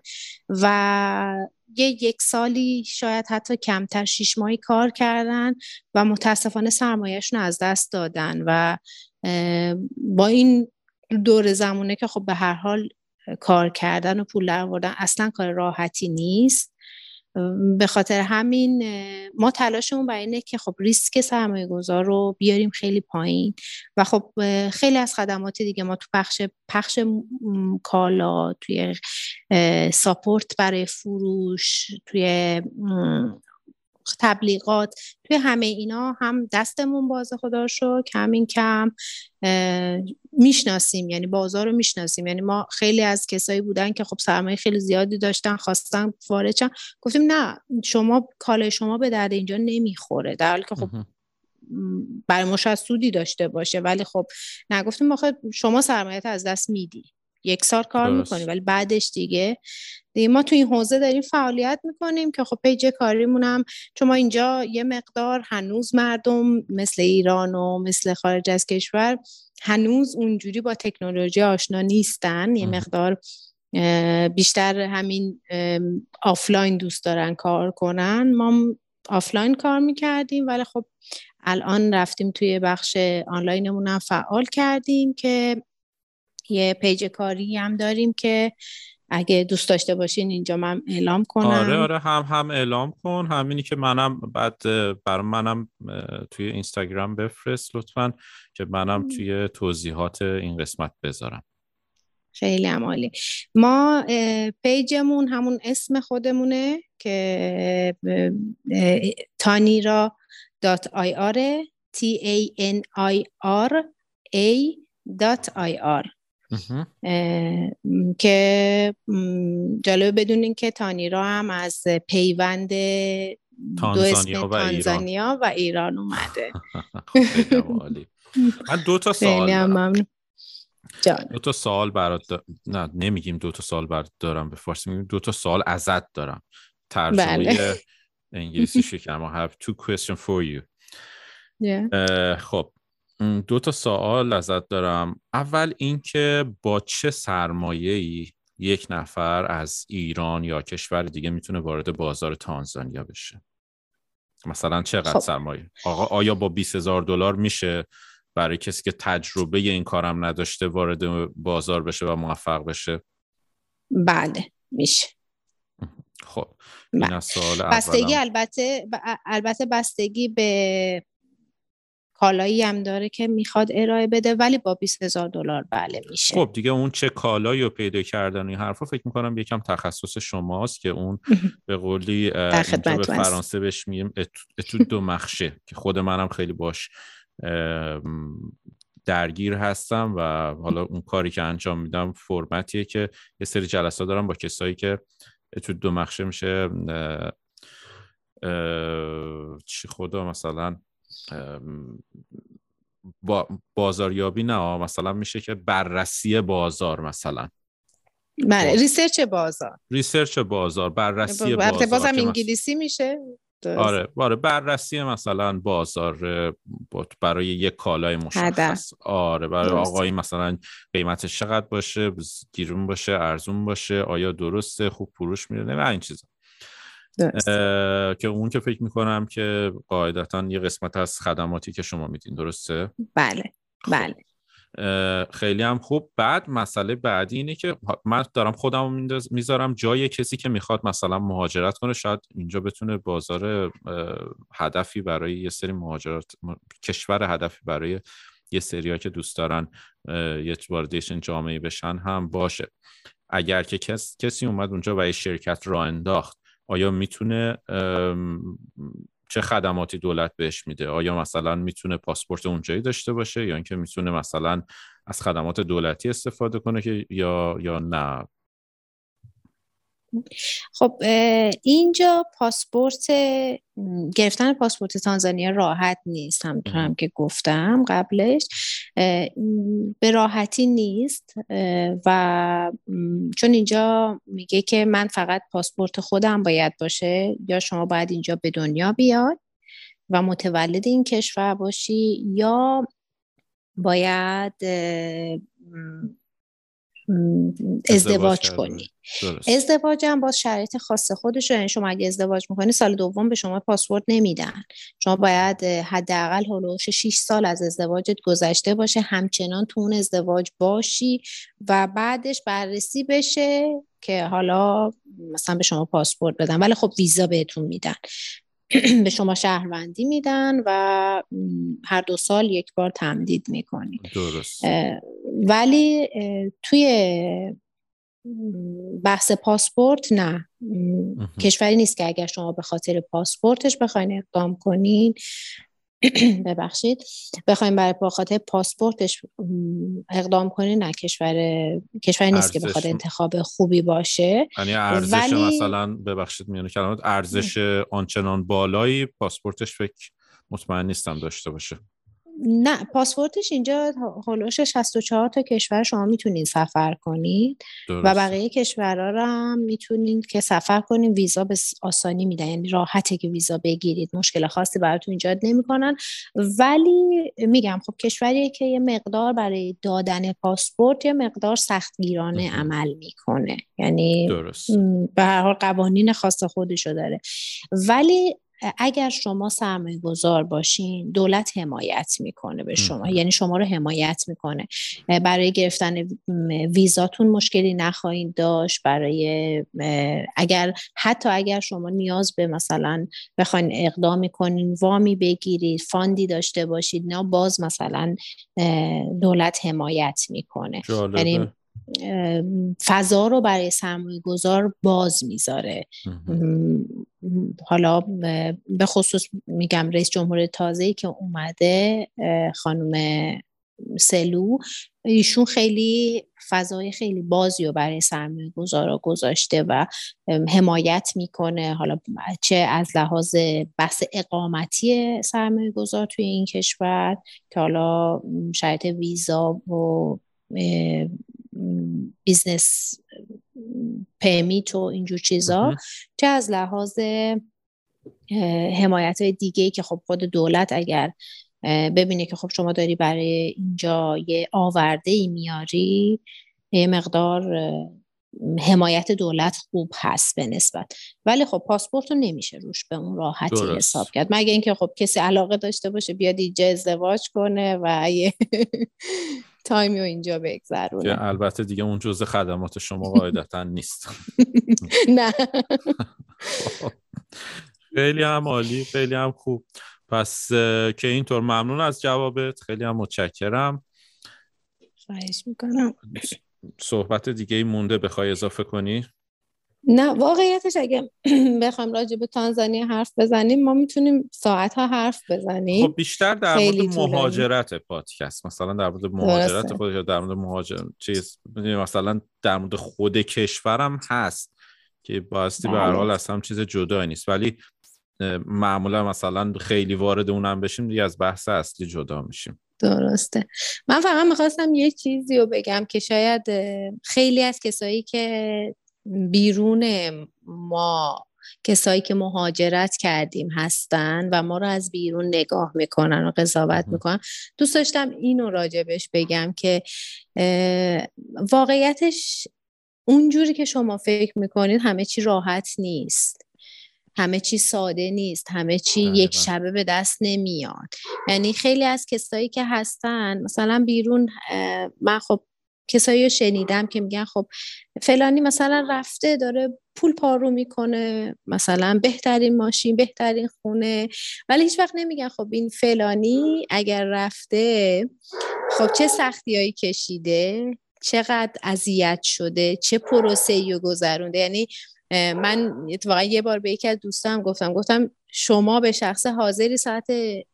و یه یک سالی شاید حتی کمتر شیش ماهی کار کردن و متاسفانه سرمایهشون از دست دادن و با این دور زمونه که خب به هر حال کار کردن و پول آوردن اصلا کار راحتی نیست. به خاطر همین ما تلاشمون برای اینه که خب ریسک سرمایه گذار رو بیاریم خیلی پایین. و خب خیلی از خدمات دیگه ما تو پخش پخش کالا توی ساپورت برای فروش توی تبلیغات. توی همه اینا هم دستمون باز خدا شو کم کم می‌شناسیم یعنی بازار رو می‌شناسیم. یعنی ما خیلی از کسایی بودن که خب سرمایه خیلی زیادی داشتن خواستن وارد گفتیم نه شما کالای شما به درد اینجا نمی‌خوره. در حالی که خب برای ما شاید سودی داشته باشه. ولی خب نگفتیم شما سرمایت از دست میدی. یک سال کار می‌کنیم ولی بعدش دیگه دیگه ما تو این حوزه داریم فعالیت می‌کنیم که خب page کاریمون هم چون ما اینجا یه مقدار هنوز مردم مثل ایران و مثل خارج از کشور هنوز اونجوری با تکنولوژی آشنا نیستن. یه مقدار بیشتر همین آفلاین دوست دارن کار کنن. ما آفلاین کار می‌کردیم ولی خب الان رفتیم توی بخش آنلاینمون هم فعال کردیم که یه page کاری هم داریم که اگه دوست داشته باشین اینجا من اعلام کنم. آره آره هم هم اعلام کن. همینی که منم بعد بر منم توی Instagram بفرست لطفا که منم توی توضیحات این قسمت بذارم. خیلی هم عالی ما page مون همون اسم خودمونه که تانیرا دات آی آره T A N I R A مهم. اه، م، که جالب بدونین که تانیرا هم از پیوند دو اسم و ایران. تانزانیا و ایران اومده. من دو تا سوال دو تا سوال برات دا- نه نمیگیم دو تا سوال برات دارم به فارسی میگیم دو تا سوال ازت دارم. ترجمه بله. انگلیسی شکم. I have two question for you. Yeah. خب. دو تا سوال ازت دارم اول اینکه با چه سرمایه‌ای یک نفر از ایران یا کشور دیگه می‌تونه وارد بازار تانزانیا بشه مثلا چقدر خب. سرمایه آقا آیا با 20 هزار دلار میشه برای کسی که تجربه این کارم نداشته وارد بازار بشه و موفق بشه بله میشه خب این بله. سوال بستگی. البته ب- البته بستگی به کالایی هم داره که می‌خواد ارائه بده ولی با 20 هزار دلار بله میشه خب دیگه اون چه کالایی رو پیدا کردن این حرفا فکر می‌کنم یکم تخصص شماست که اون به قولی به. فرانسه بهش میگیم اتو دو مخشه که خود منم خیلی باش درگیر هستم و حالا اون کاری که انجام میدم فرمتیه که یه سری جلسات دارم با کسایی که اتو دو مخشه میشه چی خدا مثلا با بازاریابی نه مثلا میشه که بررسی بازار مثلا بله. ریسرچ بازار ریسرچ بازار بررسی بازار بازم انگلیسی میشه درست. آره آره بررسی مثلا بازار برای یک کالای مشخص آره برای درسته. آقایی مثلا قیمتش چقدر باشه گیرون باشه ارزون باشه آیا درسته خوب فروش میره و این چیزا که اون که فکر می‌کنم که قاعدتا یه قسمت از خدماتی که شما میدین درسته؟ بله خب. بله. خیلی هم خوب. بعد مسئله بعدی اینه که من دارم خودم می‌ذارم جای کسی که می‌خواد مثلا مهاجرت کنه. شاید اینجا بتونه بازار هدفی برای یه سری مهاجرت کشور هدفی برای یه سریا که دوست دارن یه واردشن جامعه بشن هم باشه. اگر که کس، کسی اومد اونجا و یه شرکت را انداخت آیا می‌تونه چه خدماتی دولت بهش میده؟ آیا مثلا می‌تونه پاسپورت اونجایی داشته باشه یا اینکه می‌تونه مثلا از خدمات دولتی استفاده کنه که یا یا نه؟ خب اینجا پاسپورت گرفتن پاسپورت تانزانیا راحت نیست همونطور هم که گفتم قبلش. به راحتی نیست و چون اینجا میگه که من فقط پاسپورت خودم باید باشه یا شما باید اینجا به دنیا بیاد و متولد این کشور باشی یا باید ازدواج. کنی. درست. ازدواج هم باز شرایط خاص خودش یعنی شما اگه ازدواج می‌کنی سال دوم به شما پاسپورت نمیدن. شما باید حداقل هلوش 6 سال از ازدواجت گذشته باشه همچنان تو اون ازدواج باشی و بعدش بررسی بشه که حالا مثلا به شما پاسپورت بدن. ولی خب ویزا بهتون میدن. به شما شهروندی میدن و هر دو سال یک بار تمدید می‌کنی. درست. ولی توی بحث پاسپورت نه. کشوری نیست که اگر شما به خاطر پاسپورتش بخواین اقدام کنین. ببخشید. بخواین برای خاطر پاسپورتش اقدام کنین نه کشور کشوری نیست که. بخواد انتخاب خوبی باشه. یعنی ارزش ولی- مثلا ببخشید میونه کلمات ارزش آنچنان بالایی پاسپورتش فکر مطمئن نیستم داشته باشه. نه پاسپورتش اینجا هلوش 64 تا کشور شما می‌تونین سفر کنید و درست بقیه کشورها رو هم می‌تونید که سفر کنید ویزا به آسانی میدن. یعنی راحته که ویزا بگیرید مشکل خاصی براتون ایجاد نمی‌کنن. ولی میگم خب کشوریه که یه مقدار برای دادن پاسپورت یه مقدار سختگیرانه. عمل می‌کنه. یعنی درست. به هر حال قوانین خاص خودشو داره. ولی اگر شما سرمایه گذار باشین دولت حمایت می‌کنه به شما. مهم. یعنی شما رو حمایت می‌کنه. برای گرفتن ویزاتون مشکلی نخواهید داشت. برای اگر حتی اگر شما نیاز به مثلا بخواین اقدامی کنین وامی بگیرید فاندی داشته باشید نه باز مثلا دولت حمایت می‌کنه. یعنی فضا رو برای سرمایه گذار باز می‌ذاره. حالا به خصوص میگم رئیس جمهور تازه‌ای که اومده خانم سلو ایشون خیلی فضای خیلی بازی رو برای سرمایه گذارا گذاشته و حمایت می‌کنه حالا چه از لحاظ بحث اقامتی سرمایه گذار توی این کشور که حالا شرط ویزا و business پرمیت و اینجور چیزا چه از لحاظ حمایت های دیگه که خب خود دولت اگر ببینه که خب شما داری برای اینجا یه آورده ای میاری یه مقدار حمایت دولت خوب هست به نسبت. ولی خب پاسپورت رو نمیشه روش به اون راحتی حساب کرد. مگه اینکه خب کسی علاقه داشته باشه بیاد اینجا ازدواج کنه و تایمی رو اینجا بگذرونه. که البته دیگه اون جزء خدمات شما قاعدتا نیست. نه. خیلی هم عالی خیلی هم خوب. پس که اینطور ممنون از جوابت. خیلی هم متشکرم. خواهش می‌کنم. صحبت دیگه مونده بخوای اضافه کنی؟ نه واقعیتش اگه بخوام راجع به تانزانیا حرف بزنیم ما می‌تونیم ساعت ها حرف بزنیم. خب بیشتر در مورد مهاجرت پادکست مثلا در مورد مهاجرت خودش در مورد مهاجر چیز مثلا در مورد خود کشورم هست که باستی به هر حال از هم چیز جدا نیست. ولی معمولا مثلا خیلی وارد اونم بشیم دیگه از بحث اصلی جدا میشیم. درسته. من فقط می‌خواستم یه چیزی رو بگم که شاید خیلی از کسایی که بیرون ما کسایی که مهاجرت کردیم هستن و ما رو از بیرون نگاه می‌کنن و قضاوت می‌کنن. دوست داشتم اینو راجبش بگم که واقعیتش اونجوری که شما فکر می‌کنید همه چی راحت نیست. همه چی ساده نیست. همه چی یک شبه به دست نمیاد. یعنی خیلی از کسایی که هستن مثلا بیرون من خب کسایی رو شنیدم که میگن خب فلانی مثلا رفته داره پول پارو می‌کنه مثلا بهترین ماشین بهترین خونه. ولی هیچ وقت نمیگن خب این فلانی اگر رفته خب چه سختیایی کشیده چقدر اذیت شده چه پروسه ای گذرونده. یعنی من اتفاقا یه بار به یکی از دوستم گفتم گفتم شما به شخص حاضری ساعت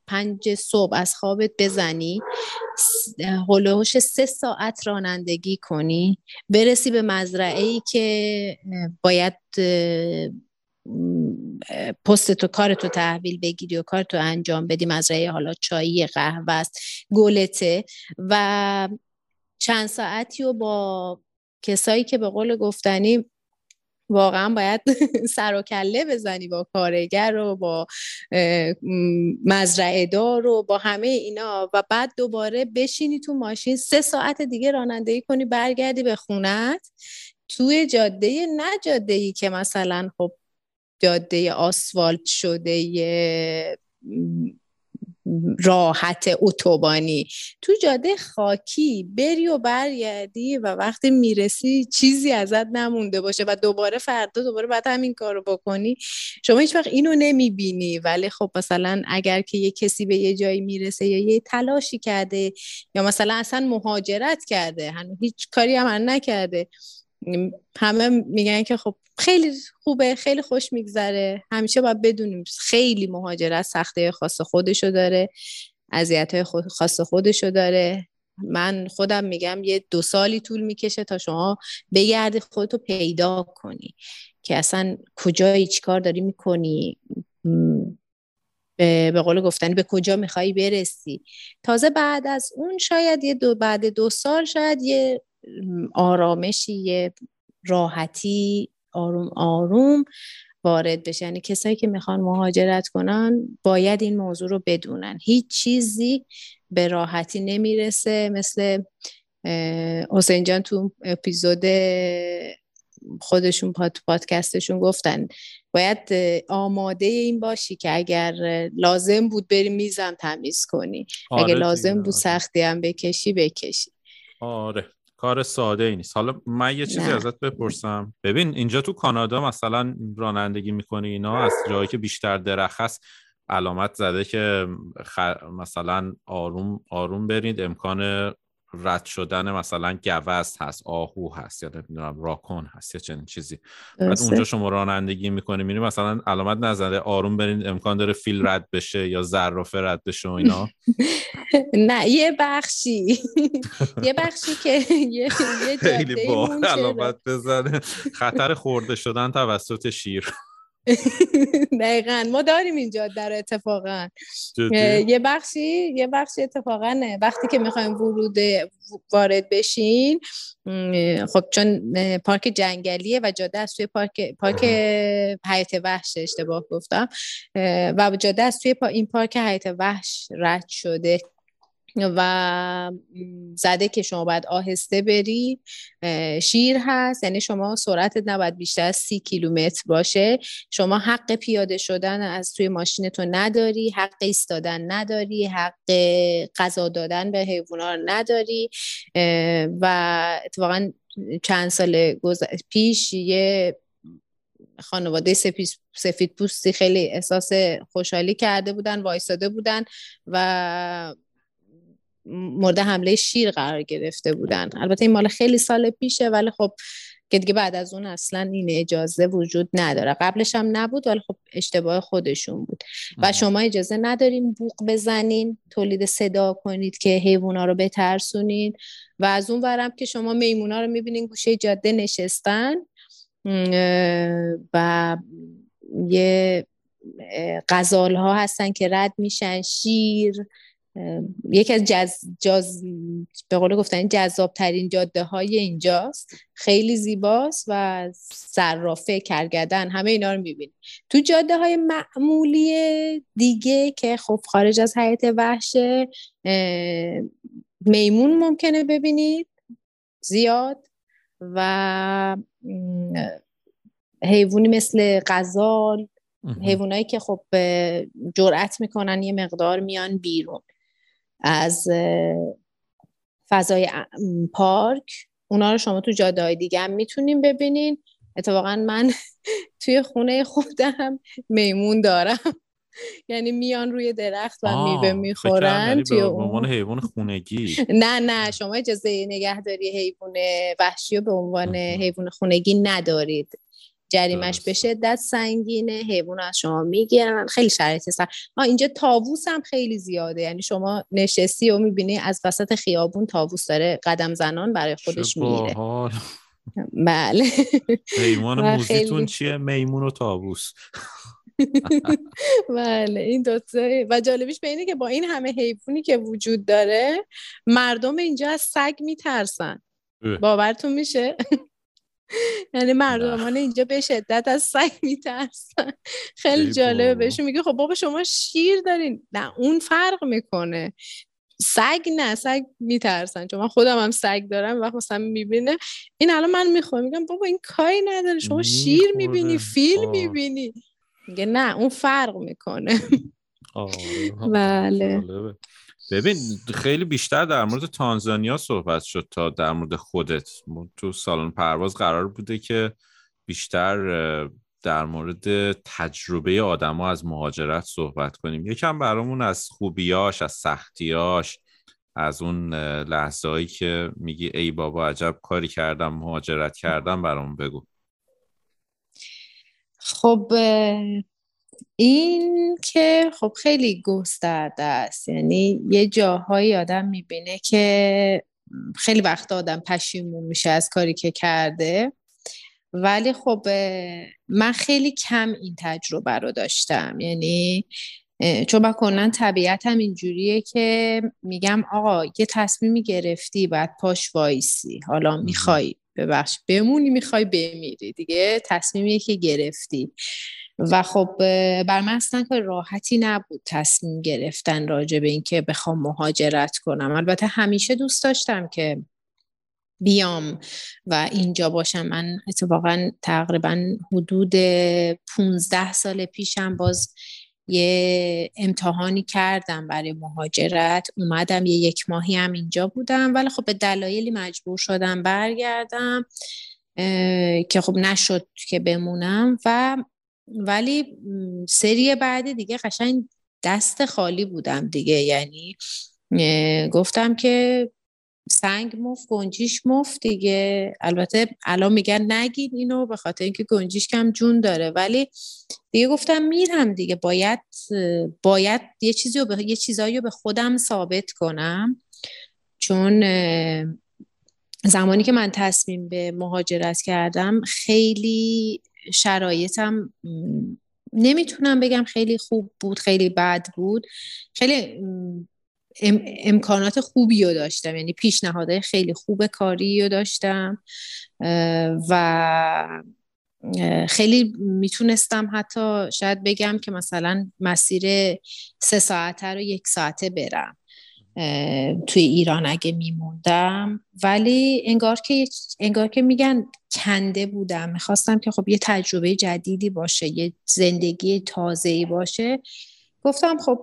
پنج صبح از خوابت بزنی هلوهوش سه ساعت رانندگی کنی برسی به مزرعه ای که باید پست تو کار تو تحویل بگیری و کار تو انجام بدی مزرعه حالا چایی قهوه است گلته و چند ساعتی و با کسایی که به قول گفتنی واقعا باید سر و کله بزنی با کارگر و با مزرعه دار و با همه اینا و بعد دوباره بشینی تو ماشین سه ساعت دیگه رانندگی کنی برگردی به خونت. توی جاده نه جاده ای که مثلا خب جاده آسفالت شده راحت اتوبانی. تو جاده خاکی بری و برگردی و وقتی می‌رسی چیزی ازت نمونده باشه و دوباره فردا دوباره بعد همین کارو بکنی. شما هیچ وقت اینو نمی‌بینی. ولی خب مثلا اگر که یه کسی به یه جایی می‌رسه یا یه تلاشی کرده یا مثلا اصلا مهاجرت کرده هنوز هیچ کاری هم نکرده همه میگن که خب خیلی خوبه خیلی خوش میگذره. همیشه باید بدونیم خیلی مهاجرت سخته خاص خودشو داره اذیت های خاص خودشو داره. من خودم میگم یه دو سالی طول می‌کشه تا شما بگردی خودتو پیدا کنی که اصلا کجایی چیکار داری می‌کنی به قول گفتنی به کجا میخوایی برسی. تازه بعد از اون شاید یه دو بعد دو سال شاید یه آرامشی یه راحتی آروم آروم وارد بشه. یعنی کسایی که می‌خوان مهاجرت کنن باید این موضوع رو بدونن. هیچ چیزی به راحتی نمی‌رسه. مثل حسین جان تو اپیزود خودشون پاد پادکستشون گفتن باید آماده این باشی که اگر لازم بود بری میزم تمیز کنی. آره اگر لازم بود آره. سختی هم بکشی بکشی. آره. کار ساده ای نیست. حالا من یه چیزی ازت بپرسم. ببین اینجا تو کانادا مثلا رانندگی می‌کنی اینا از جایی که بیشتر درخت هست علامت زده که مثلا آروم آروم برید امکان رد شدن مثلا گوست هست آهو هست یا نمی‌دونم راکون هست یا چنین چیزی. بعد اونجا شما رانندگی می‌کنی میری مثلا علامت نزده آروم برین امکان داره فیل رد بشه یا زرافه رد بشه و اینا. نه یه بخشی. یه بخشی که یه خیلی با علامت بزنه. خطر خورده شدن توسط شیر. دقیقا. ما داریم اینجا در اتفاقا. یه بخشی یه بخشی اتفاقا وقتی که می‌خوایم ورود وارد بشین خب چون پارک جنگلیه و جاده از توی پارک پارک حیات وحش اشتباه گفتم و جاده از توی این پارک حیات وحش رد شده. و زده که شما باید آهسته بری شیر هست. یعنی شما سرعتت نباید بیشتر از سی کیلومتر باشه. شما حق پیاده شدن از توی ماشینتو نداری حق ایستادن نداری حق غذا دادن به حیوانا نداری. و اتفاقا چند سال پیش یه خانواده سفید پوستی خیلی احساس خوشحالی کرده بودن وایستاده بودن و مورد حمله شیر قرار گرفته بودن. البته این مال خیلی سال پیشه ولی خب که دیگه بعد از اون اصلا این اجازه وجود نداره. قبلش هم نبود ولی خب اشتباه خودشون بود. و شما اجازه ندارین بوق بزنین تولید صدا کنید که حیوونا رو بترسونین. و از اون ورم که شما میمونا رو می‌بینین گوشه جاده نشستن. و یه غزال ها هستن که رد میشن شیر یکی از جز, جز به قول گفتن جذاب ترین جاده های اینجاست. خیلی زیباست و صرافه کرگدن همه اینا رو می‌بینید تو جاده های معمولی دیگه که خب خارج از حیات وحشه میمون ممکنه ببینید. زیاد. و حیوانی مثل غزال حیوانایی که خب جرأت می‌کنن یه مقدار میان بیرون. از فضای پارک. اونا رو شما تو جاده های دیگه هم می‌تونیم ببینین. اتفاقا من توی خونه خودم میمون دارم. یعنی میان روی درخت و میوه می‌خورن توی عنوان حیوان خونگی. نه نه شما اجازه نگهداری حیوان وحشی رو به عنوان حیوان خونگی ندارید. جریمش به شدت سنگینه حیوان از شما می‌گیرن خیلی شرایط سر اینجا تاووس هم خیلی زیاده یعنی شما نشستی و می‌بینی از وسط خیابون تاووس داره قدم زنان برای خودش می‌گیره. بله. حیوان موزیتون چیه؟ میمون و تاووس بله این دوتا و جالبیش به اینه که با این همه حیوانی که وجود داره مردم اینجا از سگ میترسن. باورتون میشه؟ یعنی مردمان اینجا به شدت از سگ میترسن. خیلی جالبه. بهشون میگه خب بابا شما شیر دارین. نه اون فرق می‌کنه. سگ نه سگ میترسن. چون من خودم هم سگ دارم وقت مثلا می‌بینه. این الان من می‌خوام. میگم بابا این کاری نداره. شما شیر می‌بینی فیل می‌بینی. میگه نه اون فرق می‌کنه. بله. ببین خیلی بیشتر در مورد تانزانیا صحبت شد تا در مورد خودت. تو سالن پرواز قرار بوده که بیشتر در مورد تجربه آدما از مهاجرت صحبت کنیم. یکم برامون از خوبیاش از سختیاش از اون لحظه هایی که میگی ای بابا عجب کاری کردم مهاجرت کردم برامون بگو. خب این که خب خیلی گسترده است. یعنی یه جاهایی آدم می‌بینه که خیلی وقت آدم پشیمون میشه از کاری که کرده. ولی خب من خیلی کم این تجربه رو داشتم. یعنی چون با کنن طبیعتم اینجوریه که میگم آقا یه تصمیمی گرفتی باید پاش وایسی. حالا می‌خوای ببخش بمونی می‌خوای بمیری. دیگه تصمیمی که گرفتی. و خب بر من اصلا که راحتی نبود تصمیم گرفتن راجع به اینکه بخوام مهاجرت کنم. البته همیشه دوست داشتم که بیام و اینجا باشم. من اتفاقا تقریبا حدود 15 سال پیشم باز یه امتحانی کردم برای مهاجرت. اومدم یه یک ماهی هم اینجا بودم. ولی خب به دلایلی مجبور شدم برگردم که خب نشد که بمونم. و ولی سری بعد دیگه قشنگ دست خالی بودم دیگه. یعنی گفتم که سنگ مفت گنجیش مفت دیگه. البته الان میگن نگید اینو به خاطر اینکه گنجیش کم جون داره. ولی دیگه گفتم میرم دیگه. باید باید یه چیزی رو به یه چیزایی به خودم ثابت کنم. چون زمانی که من تصمیم به مهاجرت کردم خیلی شرایطم نمی‌تونم بگم خیلی خوب بود خیلی بد بود. خیلی امکانات خوبی رو داشتم. یعنی پیشنهادهای خیلی خوب کاری رو داشتم و خیلی می‌تونستم حتی شاید بگم که مثلا مسیر سه ساعته رو یک ساعته برم. توی ایران اگه میموندم. ولی انگار که انگار که میگن کنده بودم. می‌خواستم که خب یه تجربه جدیدی باشه یه زندگی تازه‌ای باشه. گفتم خب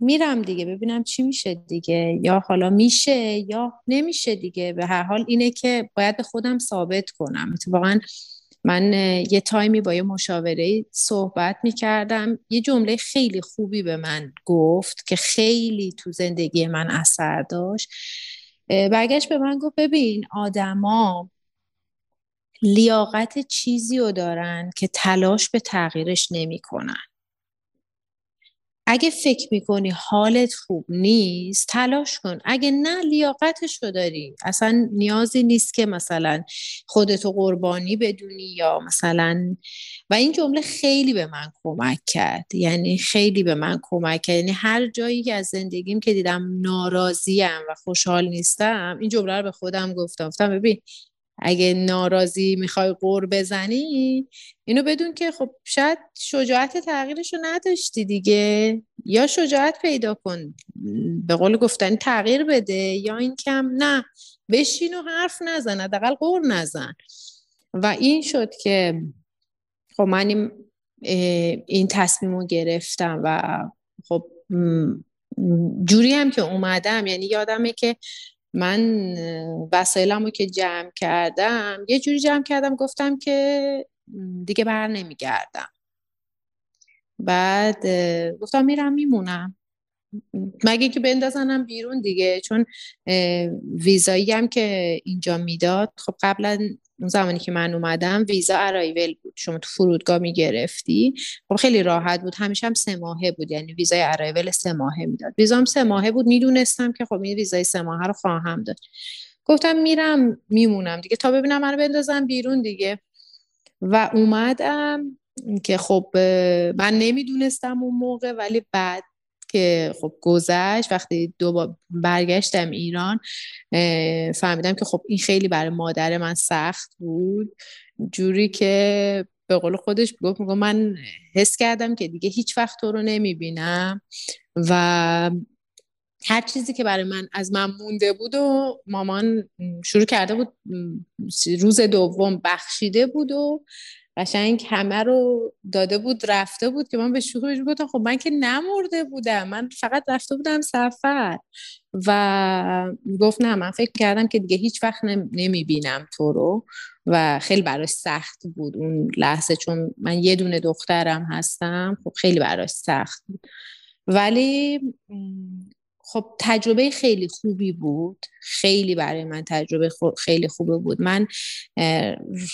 میرم دیگه ببینم چی میشه دیگه. یا حالا میشه یا نمیشه دیگه. به هر حال اینه که باید به خودم ثابت کنم. اتفاقا من یه تایمی با یه مشاوره صحبت می‌کردم. یه جمله خیلی خوبی به من گفت که خیلی تو زندگی من اثر داشت. برگشت به من گفت ببین آدما لیاقت چیزی رو دارن که تلاش به تغییرش نمی‌کنن. اگه فکر می‌کنی حالت خوب نیست تلاش کن. اگه نه لیاقتش رو داری. اصلا نیازی نیست که مثلا خودتو قربانی بدونی یا مثلا و این جمله خیلی به من کمک کرد. یعنی خیلی به من کمک کرد. یعنی هر جایی که از زندگیم که دیدم ناراضیم و خوشحال نیستم این جمله رو به خودم گفتم. گفتم ببین اگه ناراضی می‌خوای قور بزنی اینو بدون که خب شاید شجاعت تغییرش رو نداشتی دیگه. یا شجاعت پیدا کن به قول گفتنی تغییر بده یا این کم نه بشین و حرف نزن حداقل قور نزن. و این شد که خب من این, تصمیم رو گرفتم و خب جوری هم که اومدم یعنی یادمه که من وسایلمو که جمع کردم یه جوری جمع کردم گفتم که دیگه بر نمیگردم. بعد گفتم میرم میمونم. مگه که بندازنم بیرون دیگه؟ چون ویزایی هم که اینجا می‌داد خب قبلا اون زمانی که من اومدم ویزا ارایول بود. شما تو فرودگاه می‌گرفتی. خب خیلی راحت بود. همیشه هم سه ماهه بود. یعنی ویزای ارایول سه ماهه می‌داد. ویزا هم سه ماهه بود. می‌دونستم که خب این ویزای سه ماهه رو خواهم داد. گفتم میرم میمونم دیگه. تا ببینم منو بندازم بیرون دیگه. و اومدم که خب من نمی‌دونستم اون موقع ولی بعد که خب گذشت وقتی دو برگشتم ایران فهمیدم که خب این خیلی برای مادر من سخت بود. جوری که به قول خودش گفت میگم من حس کردم که دیگه هیچ وقت تو رو نمی‌بینم و هر چیزی که برای من از من مونده بود و مامان شروع کرده بود روز دوم بخشیده بود و قشنگ همه رو داده بود رفته بود که من به شوخی گفتم خب من که نمرده بودم من فقط رفته بودم سفر. و گفت نه من فکر کردم که دیگه هیچ وقت نمی‌بینم تو رو. و خیلی براش سخت بود اون لحظه چون من یه دونه دخترم هستم خب خیلی براش سخت بود. ولی خب تجربه خیلی خوبی بود. خیلی برای من تجربه خیلی خوبه بود. من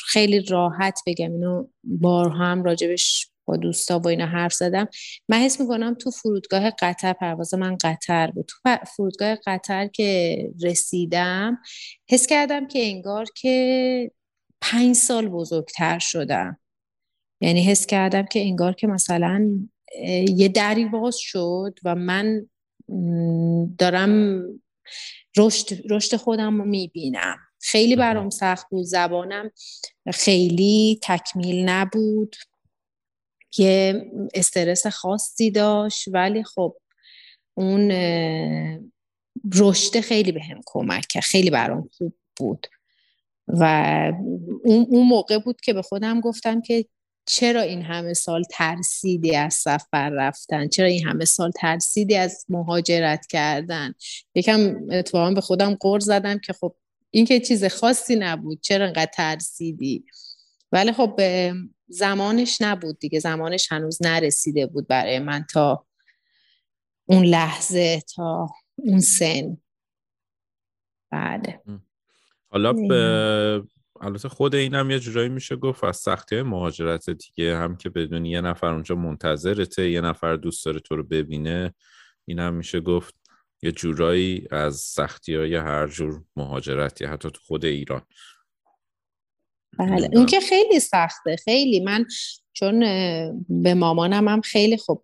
خیلی راحت بگم اینو بار هم راجبش با دوستا با اینا حرف زدم. من حس می‌کنم تو فرودگاه قطر پرواز من قطر بود. تو فرودگاه قطر که رسیدم حس کردم که انگار که پنج سال بزرگتر شدم. یعنی حس کردم که انگار که مثلا یه دری باز شد و من دارم رشد رشد خودم رو می‌بینم. خیلی برام سخت بود زبانم خیلی تکمیل نبود. یه استرس خاصی داشت ولی خب اون رشد خیلی بهم به کمک کرد. خیلی برام خوب بود. و اون, اون موقع بود که به خودم گفتم که چرا این همه سال ترسیدی از سفر رفتن؟ چرا این همه سال ترسیدی از مهاجرت کردن؟ یکم اتفاقا به خودم قرض زدم که خب این که چیز خاصی نبود چرا انقدر ترسیدی؟ ولی خب زمانش نبود دیگه زمانش هنوز نرسیده بود برای من تا اون لحظه تا اون سن. بله حالا به البته خود اینم یه جورایی میشه گفت از سختی های مهاجرت دیگه هم که بدون یه نفر اونجا منتظرته یه نفر دوست داره تو رو ببینه. این هم میشه گفت یه جورایی از سختی های هر جور مهاجرتی حتی تو خود ایران. بله. اون که خیلی سخته. خیلی. من چون به مامانم هم خیلی خب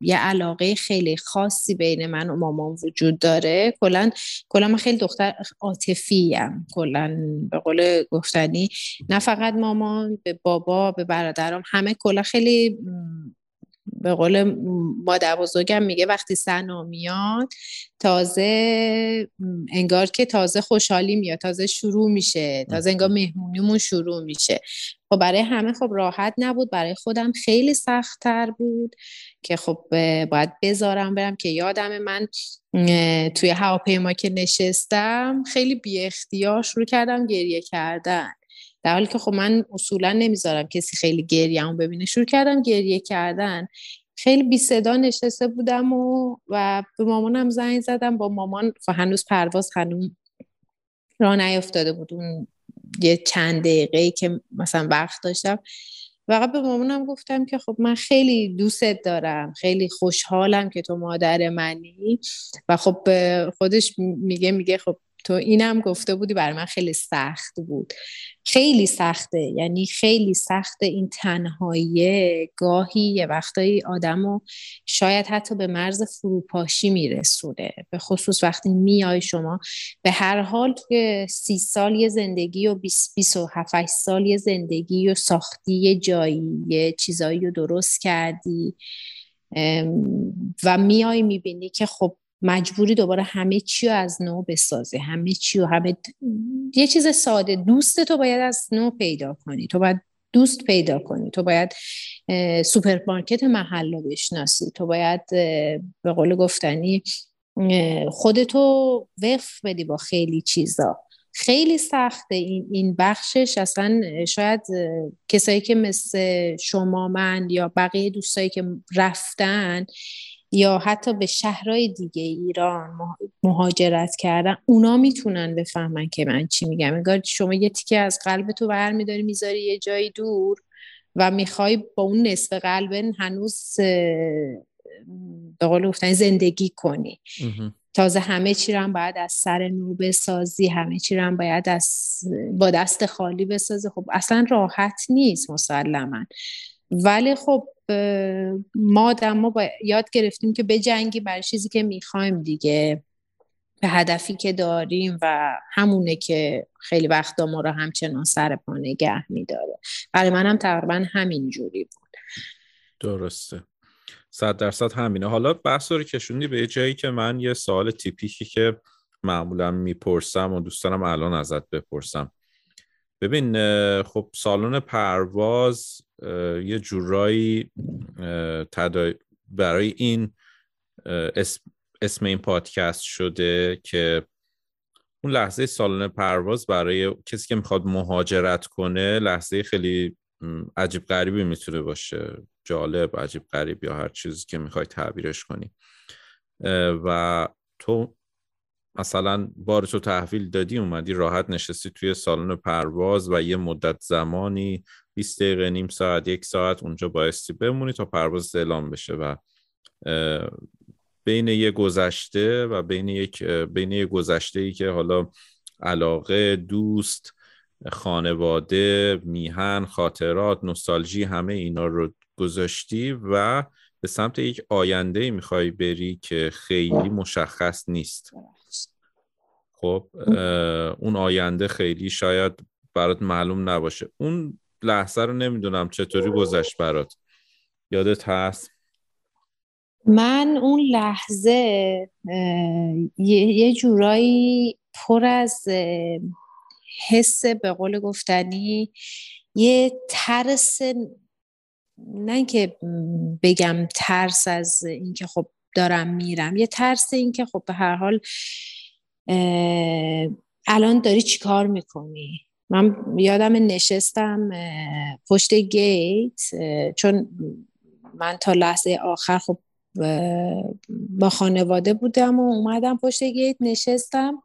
یه علاقه خیلی خاصی بین من و مامان وجود داره. کلا کلا من خیلی دختر عاطفی ام. کلا به قول گفتنی نه فقط مامان به بابا به برادرم همه کلا خیلی به قول مادر بزرگم میگه وقتی سنا میاد تازه انگار که تازه خوشحالی میاد تازه شروع میشه تازه انگار مهمونیمون شروع میشه. خب برای همه خب راحت نبود برای خودم خیلی سختتر بود که خب باید بذارم برم که یادم من توی هواپیما که نشستم خیلی بی اختیار شروع کردم گریه کردن. در حالی که خب من اصولا نمی‌ذارم کسی خیلی گریه ببینه. شروع کردم گریه کردن. خیلی بی صدا نشسته بودم و, و به مامانم زنگ زدم. با مامان و هنوز پرواز هنوز راه نیفتاده بود. اون یه چند دقیقه که مثلا وقت داشتم. فقط به مامانم گفتم که خب من خیلی دوستت دارم. خیلی خوشحالم که تو مادر منی. و خب خودش میگه میگه خب تو اینم گفته بودی برای من خیلی سخت بود. خیلی سخته. یعنی خیلی سخته این تنهایی گاهی یه وقتایی آدم و شاید حتی به مرز فروپاشی میرسونه. به خصوص وقتی میای شما. به هر حال توی سی سال یه زندگی و بیس, بیس و هفت سال یه زندگی و ساختی یه جایی یه چیزایی رو درست کردی. و میای می‌بینی که خب مجبوری دوباره همه چی رو از نو بسازی. همه چی رو همه یه چیز ساده. دوست تو باید از نو پیدا کنی. تو باید دوست پیدا کنی. تو باید سوپرمارکت محل رو بشناسی. تو باید به قول گفتنی خودتو وقف بدی با خیلی چیزا. خیلی سخته این, این بخشش. اصلا شاید کسایی که مثل شما من یا بقیه دوستایی که رفتن یا حتی به شهرهای دیگه ایران مهاجرت کردن اونا می‌تونن بفهمن که من چی میگم. انگار شما یه تیکه از قلب تو برمیداری می‌ذاری یه جایی دور و می‌خوای با اون نصف قلب هنوز به قول گفتن زندگی کنی. تازه همه چی رو هم باید از سر نو بسازی همه چی رو هم باید از با دست خالی بسازی. خب اصلا راحت نیست مسلما. ولی خب ما ما با یاد گرفتیم که بجنگی برای چیزی که می‌خوایم دیگه. به هدفی که داریم و همونه که خیلی وقتا ما رو همچنان سر پا نگه میداره. برای منم تقریبا همین جوری بود. درسته. صد درصد همینه. حالا بحث رو کشوندی به جایی که من یه سوال تیپیکی که معمولا می‌پرسم و دوستانم الان ازت بپرسم. ببین خب سالن پرواز یه جورایی برای این اسم, این پادکست شده که اون لحظه سالن پرواز برای کسی که می‌خواد مهاجرت کنه لحظه خیلی عجیب غریبی می‌تونه باشه. جالب عجیب غریب یا هر چیزی که می‌خوای تعبیرش کنی. و تو مثلا بار تو تحویل دادی اومدی راحت نشستی توی سالن پرواز و یه مدت زمانی 20 دقیقه نیم ساعت یک ساعت اونجا بایستی بمونی تا پرواز اعلام بشه و بین یه گذشته و بین یک بین یه گذشته ای که حالا علاقه دوست خانواده میهن خاطرات نوستالژی همه اینا رو گذاشتی و به سمت یک آینده می‌خوای بری که خیلی مشخص نیست. خب اون آینده خیلی شاید برات معلوم نباشه. اون لحظه رو نمی‌دونم چطوری گذشت برات. یادت هست؟ من اون لحظه یه جورایی پر از حس به قول گفتنی یه ترس نه اینکه بگم ترس از اینکه خب دارم میرم یه ترس اینکه خب به هر حال الان داری چیکار می‌کنی؟ من یادم نشستم پشت گیت چون من تا لحظه آخر خب با خانواده بودم و اومدم پشت گیت نشستم.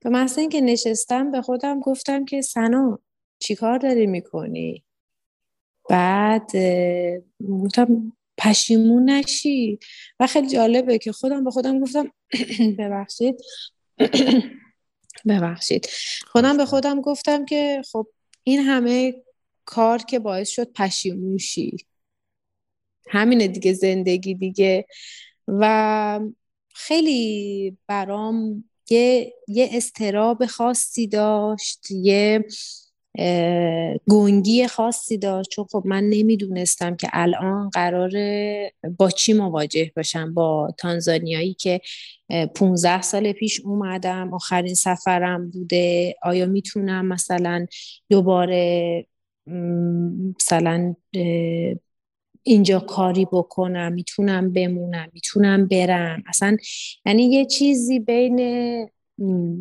به محض اینکه نشستم به خودم گفتم که سنا چیکار داری می‌کنی؟ بعد گفتم پشیمون نشی. و خیلی جالبه که خودم به خودم گفتم ببخشید. ببخشید. خودم به خودم گفتم که خب این همه کار که باعث شد پشیمون شی همینه دیگه زندگی دیگه. و خیلی برام یه یه استراب خاصی داشت یه گنگی خاصی داشت. چون خب من نمی‌دونستم که الان قرار با چی مواجه باشم. با تانزانیایی که 15 سال پیش اومدم آخرین سفرم بوده. آیا می‌تونم مثلا دوباره مثلا اینجا کاری بکنم؟ می‌تونم بمونم؟ می‌تونم برم؟ اصلا یعنی یه چیزی بین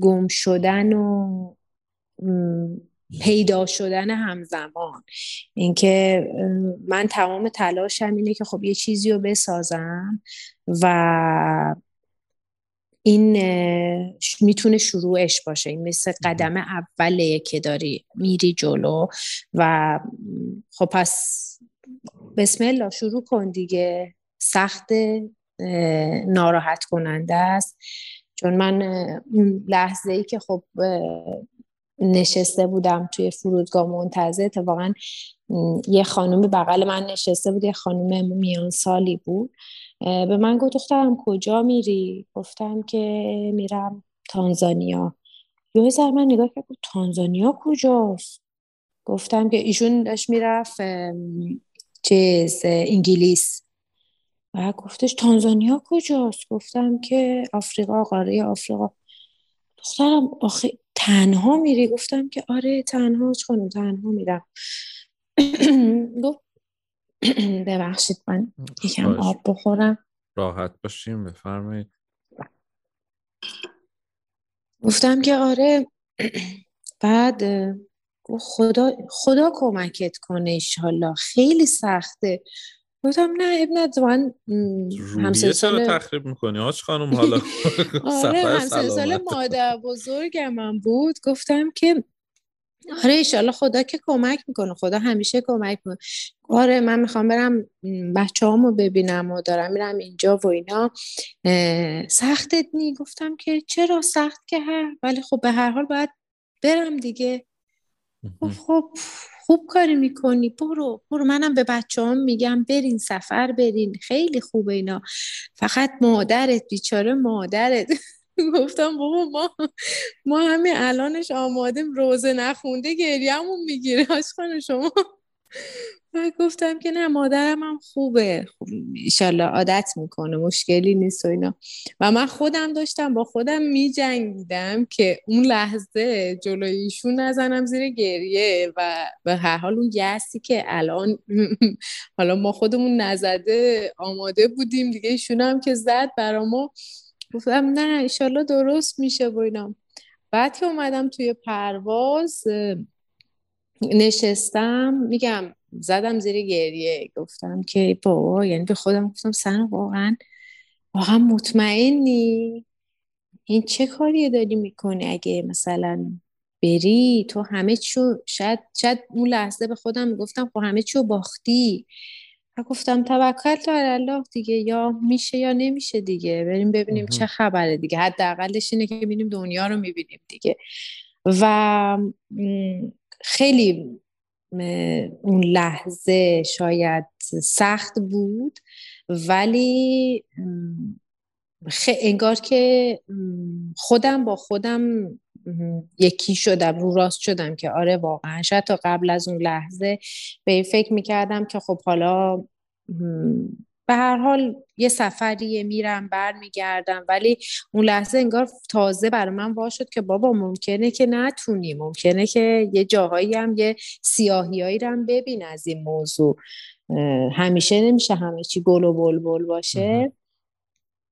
گم شدن و پیدا شدن همزمان. اینکه من تمام تلاشم اینه که خب یه چیزی رو بسازم و این می‌تونه شروعش باشه. این مثل قدم اوله که داری میری جلو و خب پس بسم الله شروع کن دیگه. سخت ناراحت کننده است. چون من اون لحظه ای که خب نشسته بودم توی فرودگاه منتظر. اتفاقا یه خانم بغل من نشسته بود یه خانم میان سالی بود به من گفت دخترم کجا میری؟ گفتم که میرم تانزانیا. یه زر من نگاه کرد تانزانیا کجاست؟ گفتم که ایشون داشت می‌رفت چیز انگلیس. و گفتش تانزانیا کجاست؟ گفتم که آفریقا قاره آفریقا. دخترم آخه تنها میری؟ گفتم که آره تنها خانم؟ تنها میرم. گفت ببخشید من یکم آب بخورم. راحت باشیم بفرمایید. گفتم که آره. بعد خدا خدا کمکت کنه ایشالله خیلی سخته. گفتم نه ابن من همسه سال تخریب می‌کنی؟ آج خانم حالا آره همسه سال مادر بزرگم من بود. گفتم که آره ایشالله خدا که کمک می‌کنه خدا همیشه کمک می‌کنه. آره من می‌خوام برم بچه هامو ببینم و دارم میرم اینجا و اینا. سختت نی؟ گفتم که چرا سخت که هر؟ ولی خب به هر حال باید برم دیگه. خب خوب کاری می‌کنی. برو برو. منم به بچه هم میگم برین سفر برین. خیلی خوبه اینا. فقط مادرت بیچاره مادرت. گفتم بابا ما ما همین الانش آمادیم روزه نخونده گریهمون می‌گیره. خانم شما. و گفتم که نه مادرم هم خوبه. خوب ایشالله عادت می‌کنه مشکلی نیست و اینا. و من خودم داشتم با خودم میجنگیدم که اون لحظه جلوی ایشون نزنم زیر گریه و به هر حال اون یسی که الان حالا ما خودمون نزده آماده بودیم دیگه. ایشون هم که زد برا ما. گفتم نه ایشالله درست میشه و اینا. بعد که اومدم توی پرواز نشستم میگم زدم زیر گریه گفتم که بابا یعنی به خودم گفتم سن واقعا واقعا مطمئنی؟ این چه کاریه داری می‌کنی اگه مثلا بری؟ تو همه چو شاید شاید اون لحظه به خودم گفتم خب همه چو باختی. و گفتم توکل تو الله دیگه یا میشه یا نمیشه دیگه. بریم ببینیم چه خبره دیگه. حداقلش اینه که ببینیم دنیا رو می‌بینیم دیگه. و خیلی اون لحظه شاید سخت بود ولی انگار که خودم با خودم یکی شدم رو راست شدم که آره واقعا شاید تا قبل از اون لحظه به این فکر می‌کردم که خب حالا به هر حال یه سفریه میرم برمیگردم. ولی اون لحظه انگار تازه برای من وا شد که بابا ممکنه که نتونی ممکنه که یه جاهایی هم یه سیاهیایی رو هم ببین از این موضوع. همیشه نمیشه همه چی گل و بلبل باشه.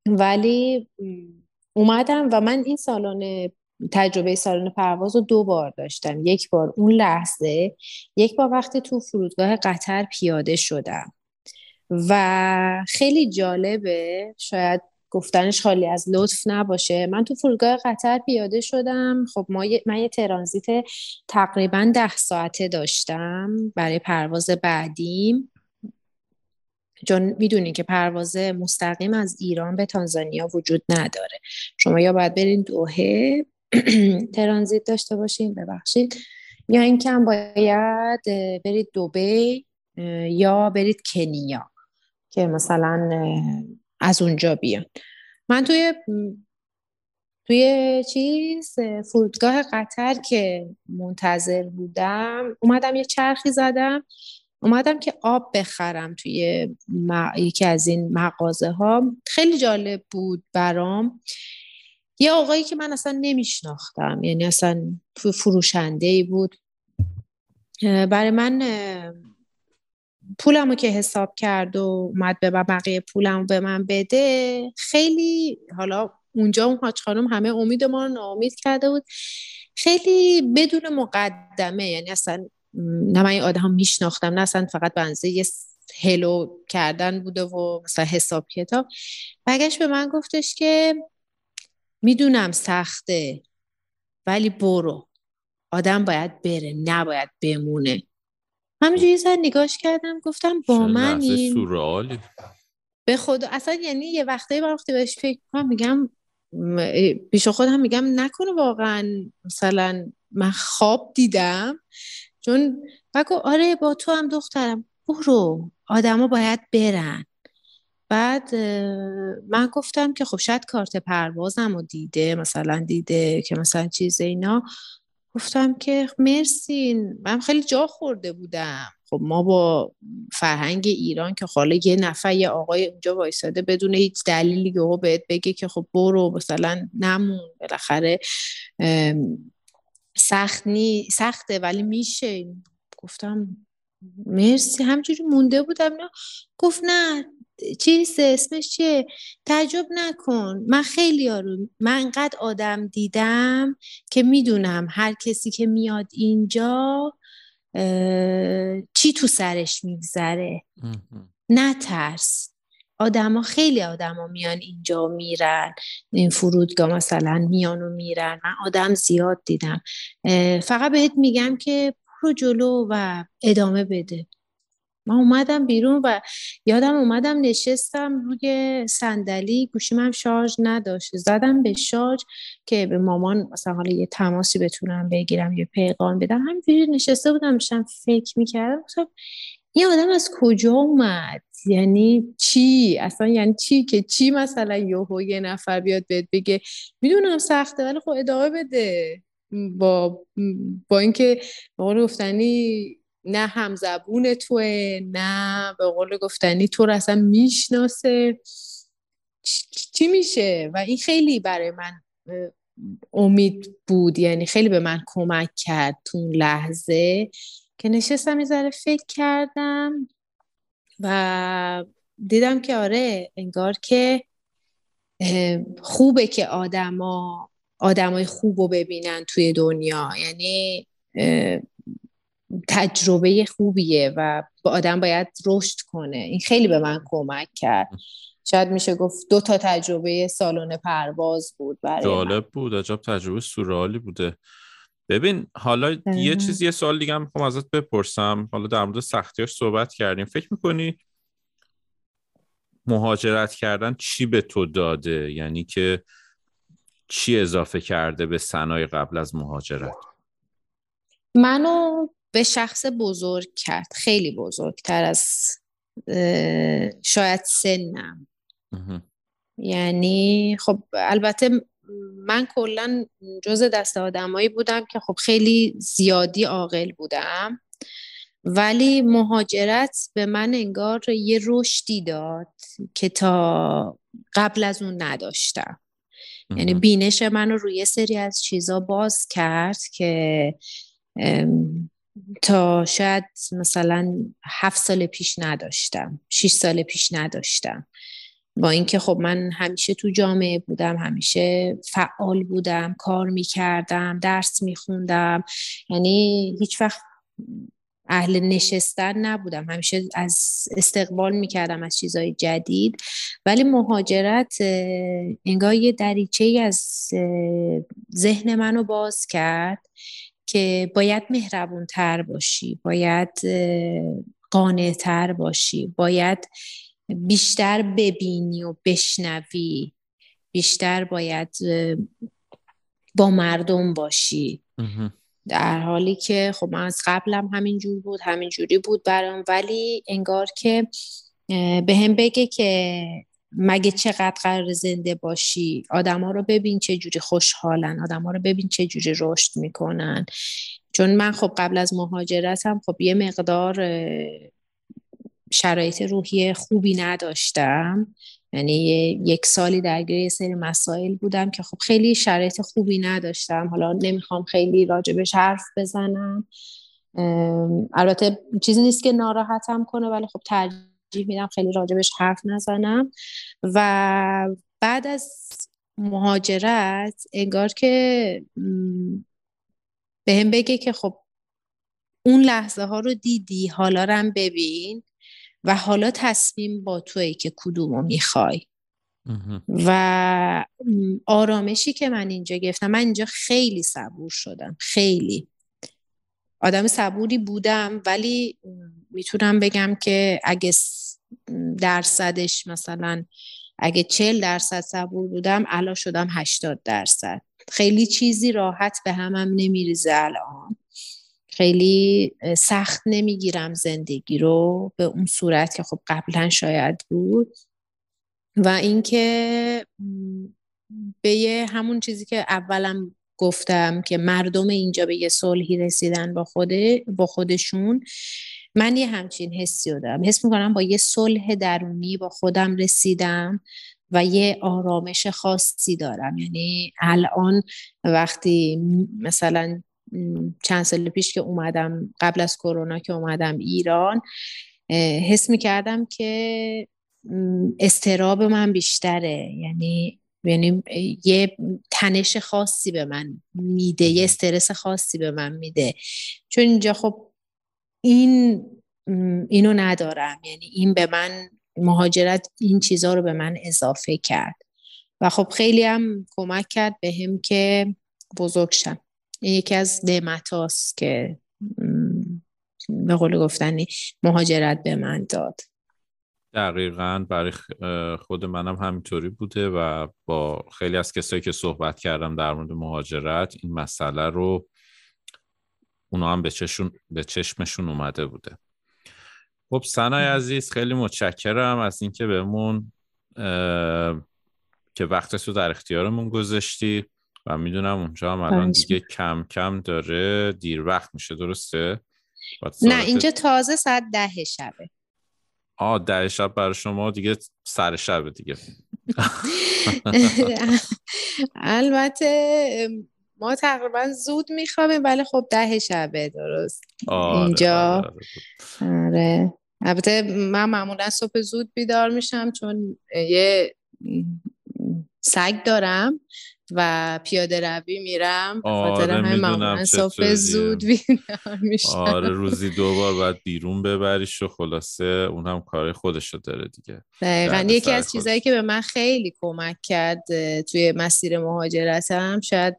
ولی اومدم و من این سالن تجربه سالن پرواز رو دو بار داشتم. یک بار اون لحظه یک بار وقتی تو فرودگاه قطر پیاده شدم. و خیلی جالبه. شاید گفتنش خالی از لطف نباشه. من تو فرودگاه قطر پیاده شدم. خب ما من یه ترانزیت تقریبا ده ساعته داشتم برای پرواز بعدیم. چون می‌دونین که پرواز مستقیم از ایران به تانزانیا وجود نداره. شما یا باید برین دوهه ترانزیت داشته باشین ببخشید. یا اینکه هم باید برید دوبی یا برید کنیا. که مثلا از اونجا بیان. من توی توی چیز فرودگاه قطر که منتظر بودم اومدم یه چرخی زدم. اومدم که آب بخرم توی یکی از این مغازه ها. خیلی جالب بود برام. یه آقایی که من اصلا نمیشناختم یعنی اصلا فروشنده ای بود برای من پولمو که حساب کرد و اومد به بقیه پولمو به من بده خیلی حالا اونجا اون حاج خانم همه امید ما رو ناامید کرده بود. خیلی بدون مقدمه یعنی اصلا نه من این آدم میشناختم نه اصلا فقط بنزه یه هلو کردن بوده و مثلا حساب کتاب. بگش به من گفتش که می‌دونم سخته ولی برو. آدم باید بره نباید بمونه. همینجوری زن نگاش کردم گفتم با من این به خدا اصلا یعنی یه وقتی با وقتی بهش فکر کنم میگم پیش خودم میگم نکنه واقعا مثلا من خواب دیدم. چون بگو آره با تو هم دخترم. برو آدما باید برن. بعد من گفتم که خب شاید کارت پروازم رو دیده مثلا دیده که مثلا چیز اینا. گفتم که مرسی من خیلی جا خورده بودم. خب ما با فرهنگ ایران که حالا یه نفر یه آقای اونجا وایساده بدون هیچ دلیلی که بهت بگه که خب برو مثلا نمون. بالاخره سخت نی سخته ولی میشه. گفتم مرسی. همجوری مونده بودم. نه گفت نه چیز اسمش چیه؟ تعجب نکن. من خیلی آروم. من انقدر آدم دیدم که می‌دونم هر کسی که میاد اینجا چی تو سرش میگذره. نه ترس آدما خیلی آدما میان اینجا میرن. این فرودگاه مثلا میان و میرن. من آدم زیاد دیدم. فقط بهت میگم که برو جلو و ادامه بده. من اومدم بیرون و یادم اومدم نشستم روی صندلی گوشیم هم شارژ نداشت. زدم به شارژ که به مامان مثلا حالا یه تماسی بتونم بگیرم یه پیغام بدم. همینجوری نشسته بودم داشتم فکر می‌کردم. این آدم از کجا اومد؟ یعنی چی؟ اصلا یعنی چی که چی مثلا یهو یه نفر بیاد بهت بگه؟ می‌دونم سخته ولی خب ادامه بده. با با اینکه به گفتنی نه همزبون توه نه به قول گفتنی تو رو اصلا می‌شناسه. چی میشه؟ و این خیلی برای من امید بود یعنی خیلی به من کمک کرد تو لحظه که نشستم یه فکر کردم و دیدم که آره انگار که خوبه که آدما آدمای خوب رو ببینن توی دنیا. یعنی تجربه خوبیه و با آدم باید رشد کنه. این خیلی به من کمک کرد. شاید میشه گفت دو تا تجربه سالن پرواز بود برای جالب بود. عجب تجربه سورالی بوده. ببین حالا یه چیزی یه سوال دیگه هم می‌خوام ازت بپرسم. حالا در مورد سختیاش صحبت کردیم. فکر می‌کنی مهاجرت کردن چی به تو داده؟ یعنی که چی اضافه کرده به سنای قبل از مهاجرت؟ منو به شخص بزرگ کرد. خیلی بزرگتر از شاید سنم. یعنی خب البته من کلا جز دست آدمایی بودم که خب خیلی زیادی عاقل بودم. ولی مهاجرت به من انگار یه رشدی داد که تا قبل از اون نداشتم. یعنی بینش منو روی سری از چیزا باز کرد که تا شاید مثلا هفت سال پیش نداشتم شیش سال پیش نداشتم. با اینکه خب من همیشه تو جامعه بودم همیشه فعال بودم کار می‌کردم درس میخوندم. یعنی هیچ وقت اهل نشستن نبودم. همیشه از استقبال می‌کردم از چیزهای جدید. ولی مهاجرت انگار یه دریچه از ذهن منو باز کرد. که باید مهربون تر باشی باید قانع تر باشی باید بیشتر ببینی و بشنوی بیشتر باید با مردم باشی. در حالی که خب من از قبلم همین جور بود همین جوری بود برام ولی انگار که به هم بگه که مگه چقدر قرار زنده باشی؟ آدما رو ببین چه جوری خوشحالن آدما رو ببین چه جوری رشد می‌کنن. چون من خب قبل از مهاجرتم خب یه مقدار شرایط روحی خوبی نداشتم. یعنی یک سالی درگیر یه سری مسائل بودم که خب خیلی شرایط خوبی نداشتم. حالا نمی‌خوام خیلی راجبش حرف بزنم. البته چیزی نیست که ناراحتم کنه ولی خب ترجیح میدم خیلی راجبش حرف نزنم. و بعد از مهاجرت انگار که به هم بگه که خب اون لحظه ها رو دیدی حالا رم ببین و حالا تصمیم با توی که کدومو می‌خوای. و آرامشی که من اینجا گرفتم من اینجا خیلی صبور شدم خیلی. آدم صبوری بودم ولی می‌تونم بگم که اگه درصدش مثلا اگه چل درصد صبور بودم الان شدم هشتاد درصد. خیلی چیزی راحت به همم نمیریزه الان. خیلی سخت نمی‌گیرم زندگی رو به اون صورت که خب قبلا شاید بود. و اینکه به همون چیزی که اولم گفتم که مردم اینجا به یه صلحی رسیدن با خوده با خودشون من یه همچین حسی دارم. حس می‌کنم با یه صلح درونی با خودم رسیدم و یه آرامش خاصی دارم. یعنی الان وقتی مثلا چند سال پیش که اومدم قبل از کرونا که اومدم ایران حس می‌کردم که استراب من بیشتره. یعنی یعنی یه تنش خاصی به من میده یه استرس خاصی به من میده. چون اینجا خب این اینو ندارم. یعنی این به من مهاجرت این چیزها رو به من اضافه کرد. و خب خیلی هم کمک کرد به هم که بزرگ شم. یکی از نعمت که به قول گفتنی مهاجرت به من داد. دقیقا برای خود منم همینطوری بوده و با خیلی از کسایی که صحبت کردم در مورد مهاجرت این مسئله رو اونا هم به, به چشمشون اومده بوده. خب سنای عزیز خیلی متشکرم از اینکه بهمون که وقت تو در اختیارمون گذاشتی و می‌دونم اونجا هم الان دیگه کم کم داره دیر وقت میشه درسته؟ نه اینجا تازه ساعت ده شبه. آه ده شب برای شما دیگه سر شبه دیگه. البته ما تقریبا زود میخوابیم ولی خب ده شبه درست آره، اینجا آره, آره. آره. البته من معمولا صبح زود بیدار میشم چون یه سگ دارم و پیاده روی میرم خاطر آره همین صبح زود بیدار میشم. آره روزی دو بار باید بیرون ببریش و خلاصه اون هم کار خودشو داره دیگه. دقیقا. یکی از چیزهایی که به من خیلی کمک کرد توی مسیر مهاجرتم شاید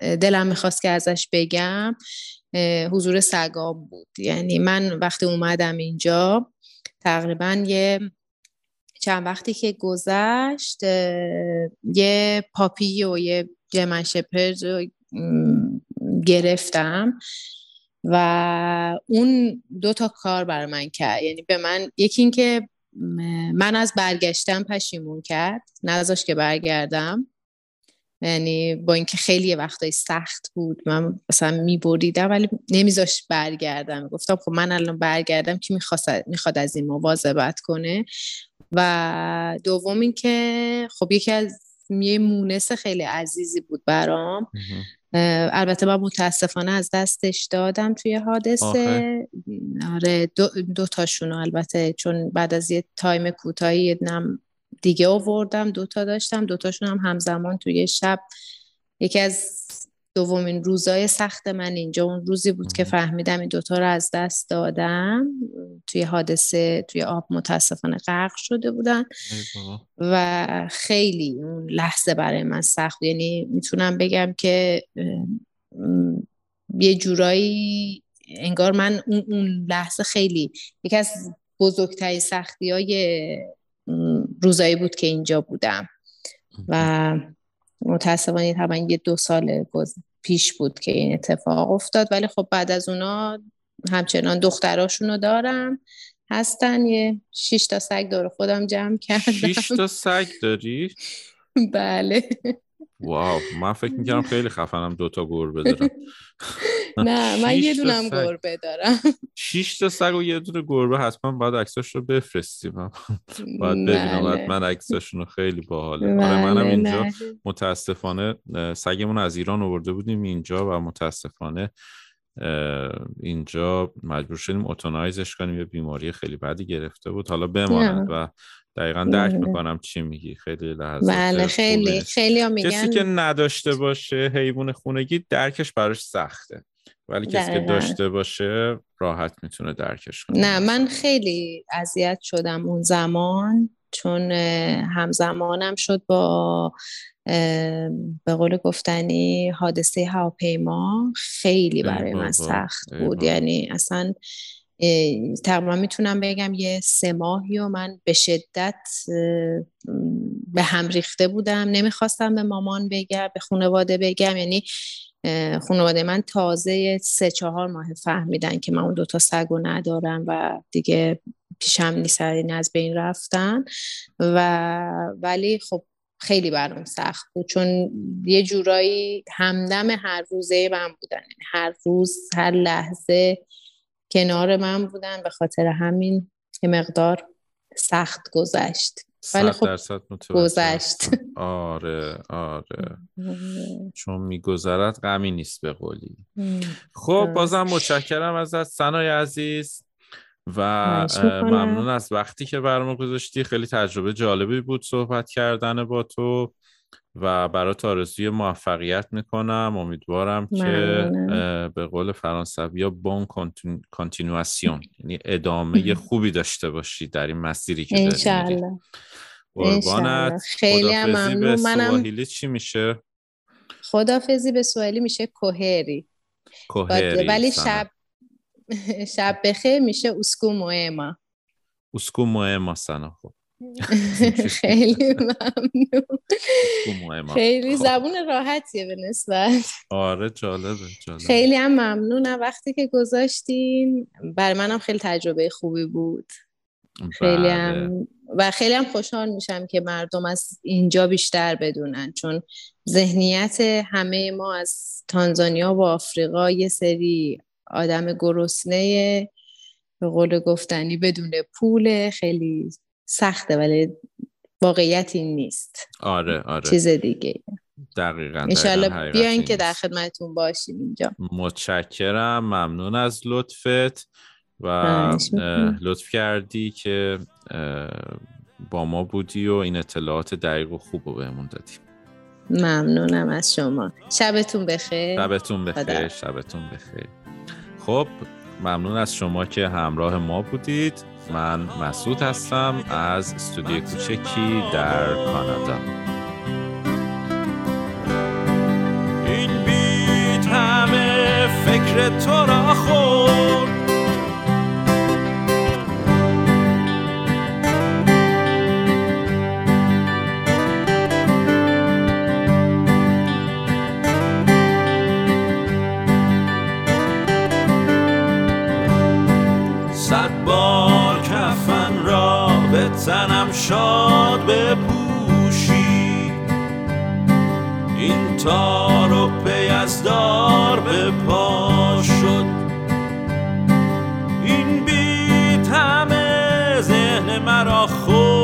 دلم می‌خواست که ازش بگم حضور سگام بود. یعنی من وقتی اومدم اینجا تقریبا یه چند وقتی که گذشت یه پاپی و یه جمن شپرد رو گرفتم و اون دو تا کار برای من کرد. یعنی به من یکی این که من از برگشتم پشیمون کرد نذاش که برگردم. یعنی با اینکه خیلی وقتای سخت بود من مثلا میبریدم ولی نمیذاش برگردم. گفتم خب من الان برگردم که می‌خواد از این مواظبت کنه؟ و دوم اینکه خب یکی از یه مونس خیلی عزیزی بود برام. البته من متاسفانه از دستش دادم توی حادثه. آره دو, دو تاشون البته چون بعد از یه تایم کوتاهی نم دیگه آوردم دوتا داشتم دوتاشون هم همزمان توی شب. یکی از دومین روزای سخت من اینجا. اون روزی بود که فهمیدم این دوتا رو از دست دادم. توی حادثه توی آب متاسفانه غرق شده بودن. و خیلی اون لحظه برای من سخت یعنی می‌تونم بگم که یه جورایی انگار من اون, اون لحظه خیلی یکی از بزرگترین سختی های روزایی بود که اینجا بودم. و متاسفانه طبعا یه دو سال پیش بود که این اتفاق افتاد. ولی خب بعد از اونا همچنان دختراشون رو دارم. هستن. یه شش تا سگ دور خودم جمع کردم. شش تا سگ داری؟ بله. واو من فکر می‌کردم خیلی خفنم دوتا گربه دارم نه من یه دونم گربه دارم شیش تا سگ و یه دونه گربه حتما باید عکساش رو بفرستیم باید ببینم. من عکساشون رو خیلی باحاله آره منم اینجا نه. متاسفانه سگمون از ایران آورده بودیم اینجا و متاسفانه اینجا مجبور شدیم اتونایزش کنیم یه بیماری خیلی بدی گرفته بود. حالا بماند و دقیقا درک. می‌کنم چی میگی. خیلی لحظات بله خیلی خوبه. خیلی ها کسی که میگن نداشته باشه حیوان خونگی درکش براش سخته. ولی کسی که. داشته باشه راحت می‌تونه درکش کنه. نه من خیلی اذیت شدم اون زمان. چون همزمانم شد با به قول گفتنی حادثه هواپیما خیلی ای برای من سخت بود. یعنی اصلا تقریبا می‌تونم بگم یه سه ماهی و من به شدت به هم ریخته بودم. نمی‌خواستم به مامان بگم به خانواده بگم. یعنی خانواده من تازه سه چهار ماه فهمیدن که من اون دوتا سگ رو ندارم و دیگه پیشم نیست یعنی از بین رفتن. و ولی خب خیلی برام سخت بود. چون یه جورایی همدم هر روزه من بودن. یعنی هر روز هر لحظه کنار من بودن. به خاطر همین یه مقدار سخت گذشت. ولی خب درصد گذشت. آره آره. چون میگذرد غمی نیست به قولی. خب. بازم متشکرم ازت سنای عزیز. و. ممنون از وقتی که برام گذاشتی خیلی تجربه جالبی بود صحبت کردن با تو و برات آرزوی موفقیت می‌کنم امیدوارم که ممنونم. اه، به قول فرانسوی ها بون کانتینواسیون یعنی ادامه خوبی داشته باشی در این مسیری که داری قربانت. خیلی خدافزی به ممنون. منم- سواحیلی چی میشه خدافزی به سوالی میشه کوهری کوهری ولی. شب شب بخیر میشه اسکو موئما. اسکو مهمه سنا خب. خیلی ممنون. خیلی خب. زبون راحتیه به نسبت. آره جالبه جالبه. خیلی هم ممنونم. وقتی که گذاشتین بر منم خیلی تجربه خوبی بود. خیلی بله. هم و خیلی هم خوشحال میشم که مردم از اینجا بیشتر بدونن چون ذهنیت همه ما از تانزانیا و آفریقا یه سری آدم گرسنه به قول گفتنی بدون پول خیلی سخته ولی واقعیت این نیست. آره آره. چیز دیگه. دقیقا انشالله بیاین این که در. خدمتون باشیم اینجا. متشکرم ممنون از لطفت. و. لطف کردی که با ما بودی و این اطلاعات دقیق و خوب رو بهمون دادی. ممنونم از شما. شبتون بخیر. شبتون بخیر خدا. شبتون بخیر. خب ممنون از شما که همراه ما بودید. من مسعود هستم از استودیو کوچکی در کانادا. این بیت همه فکر تو را خورد. سنم شاد به پوشی، این تار و پیزدار به پا شد. این بیت همه ذهن مرا خود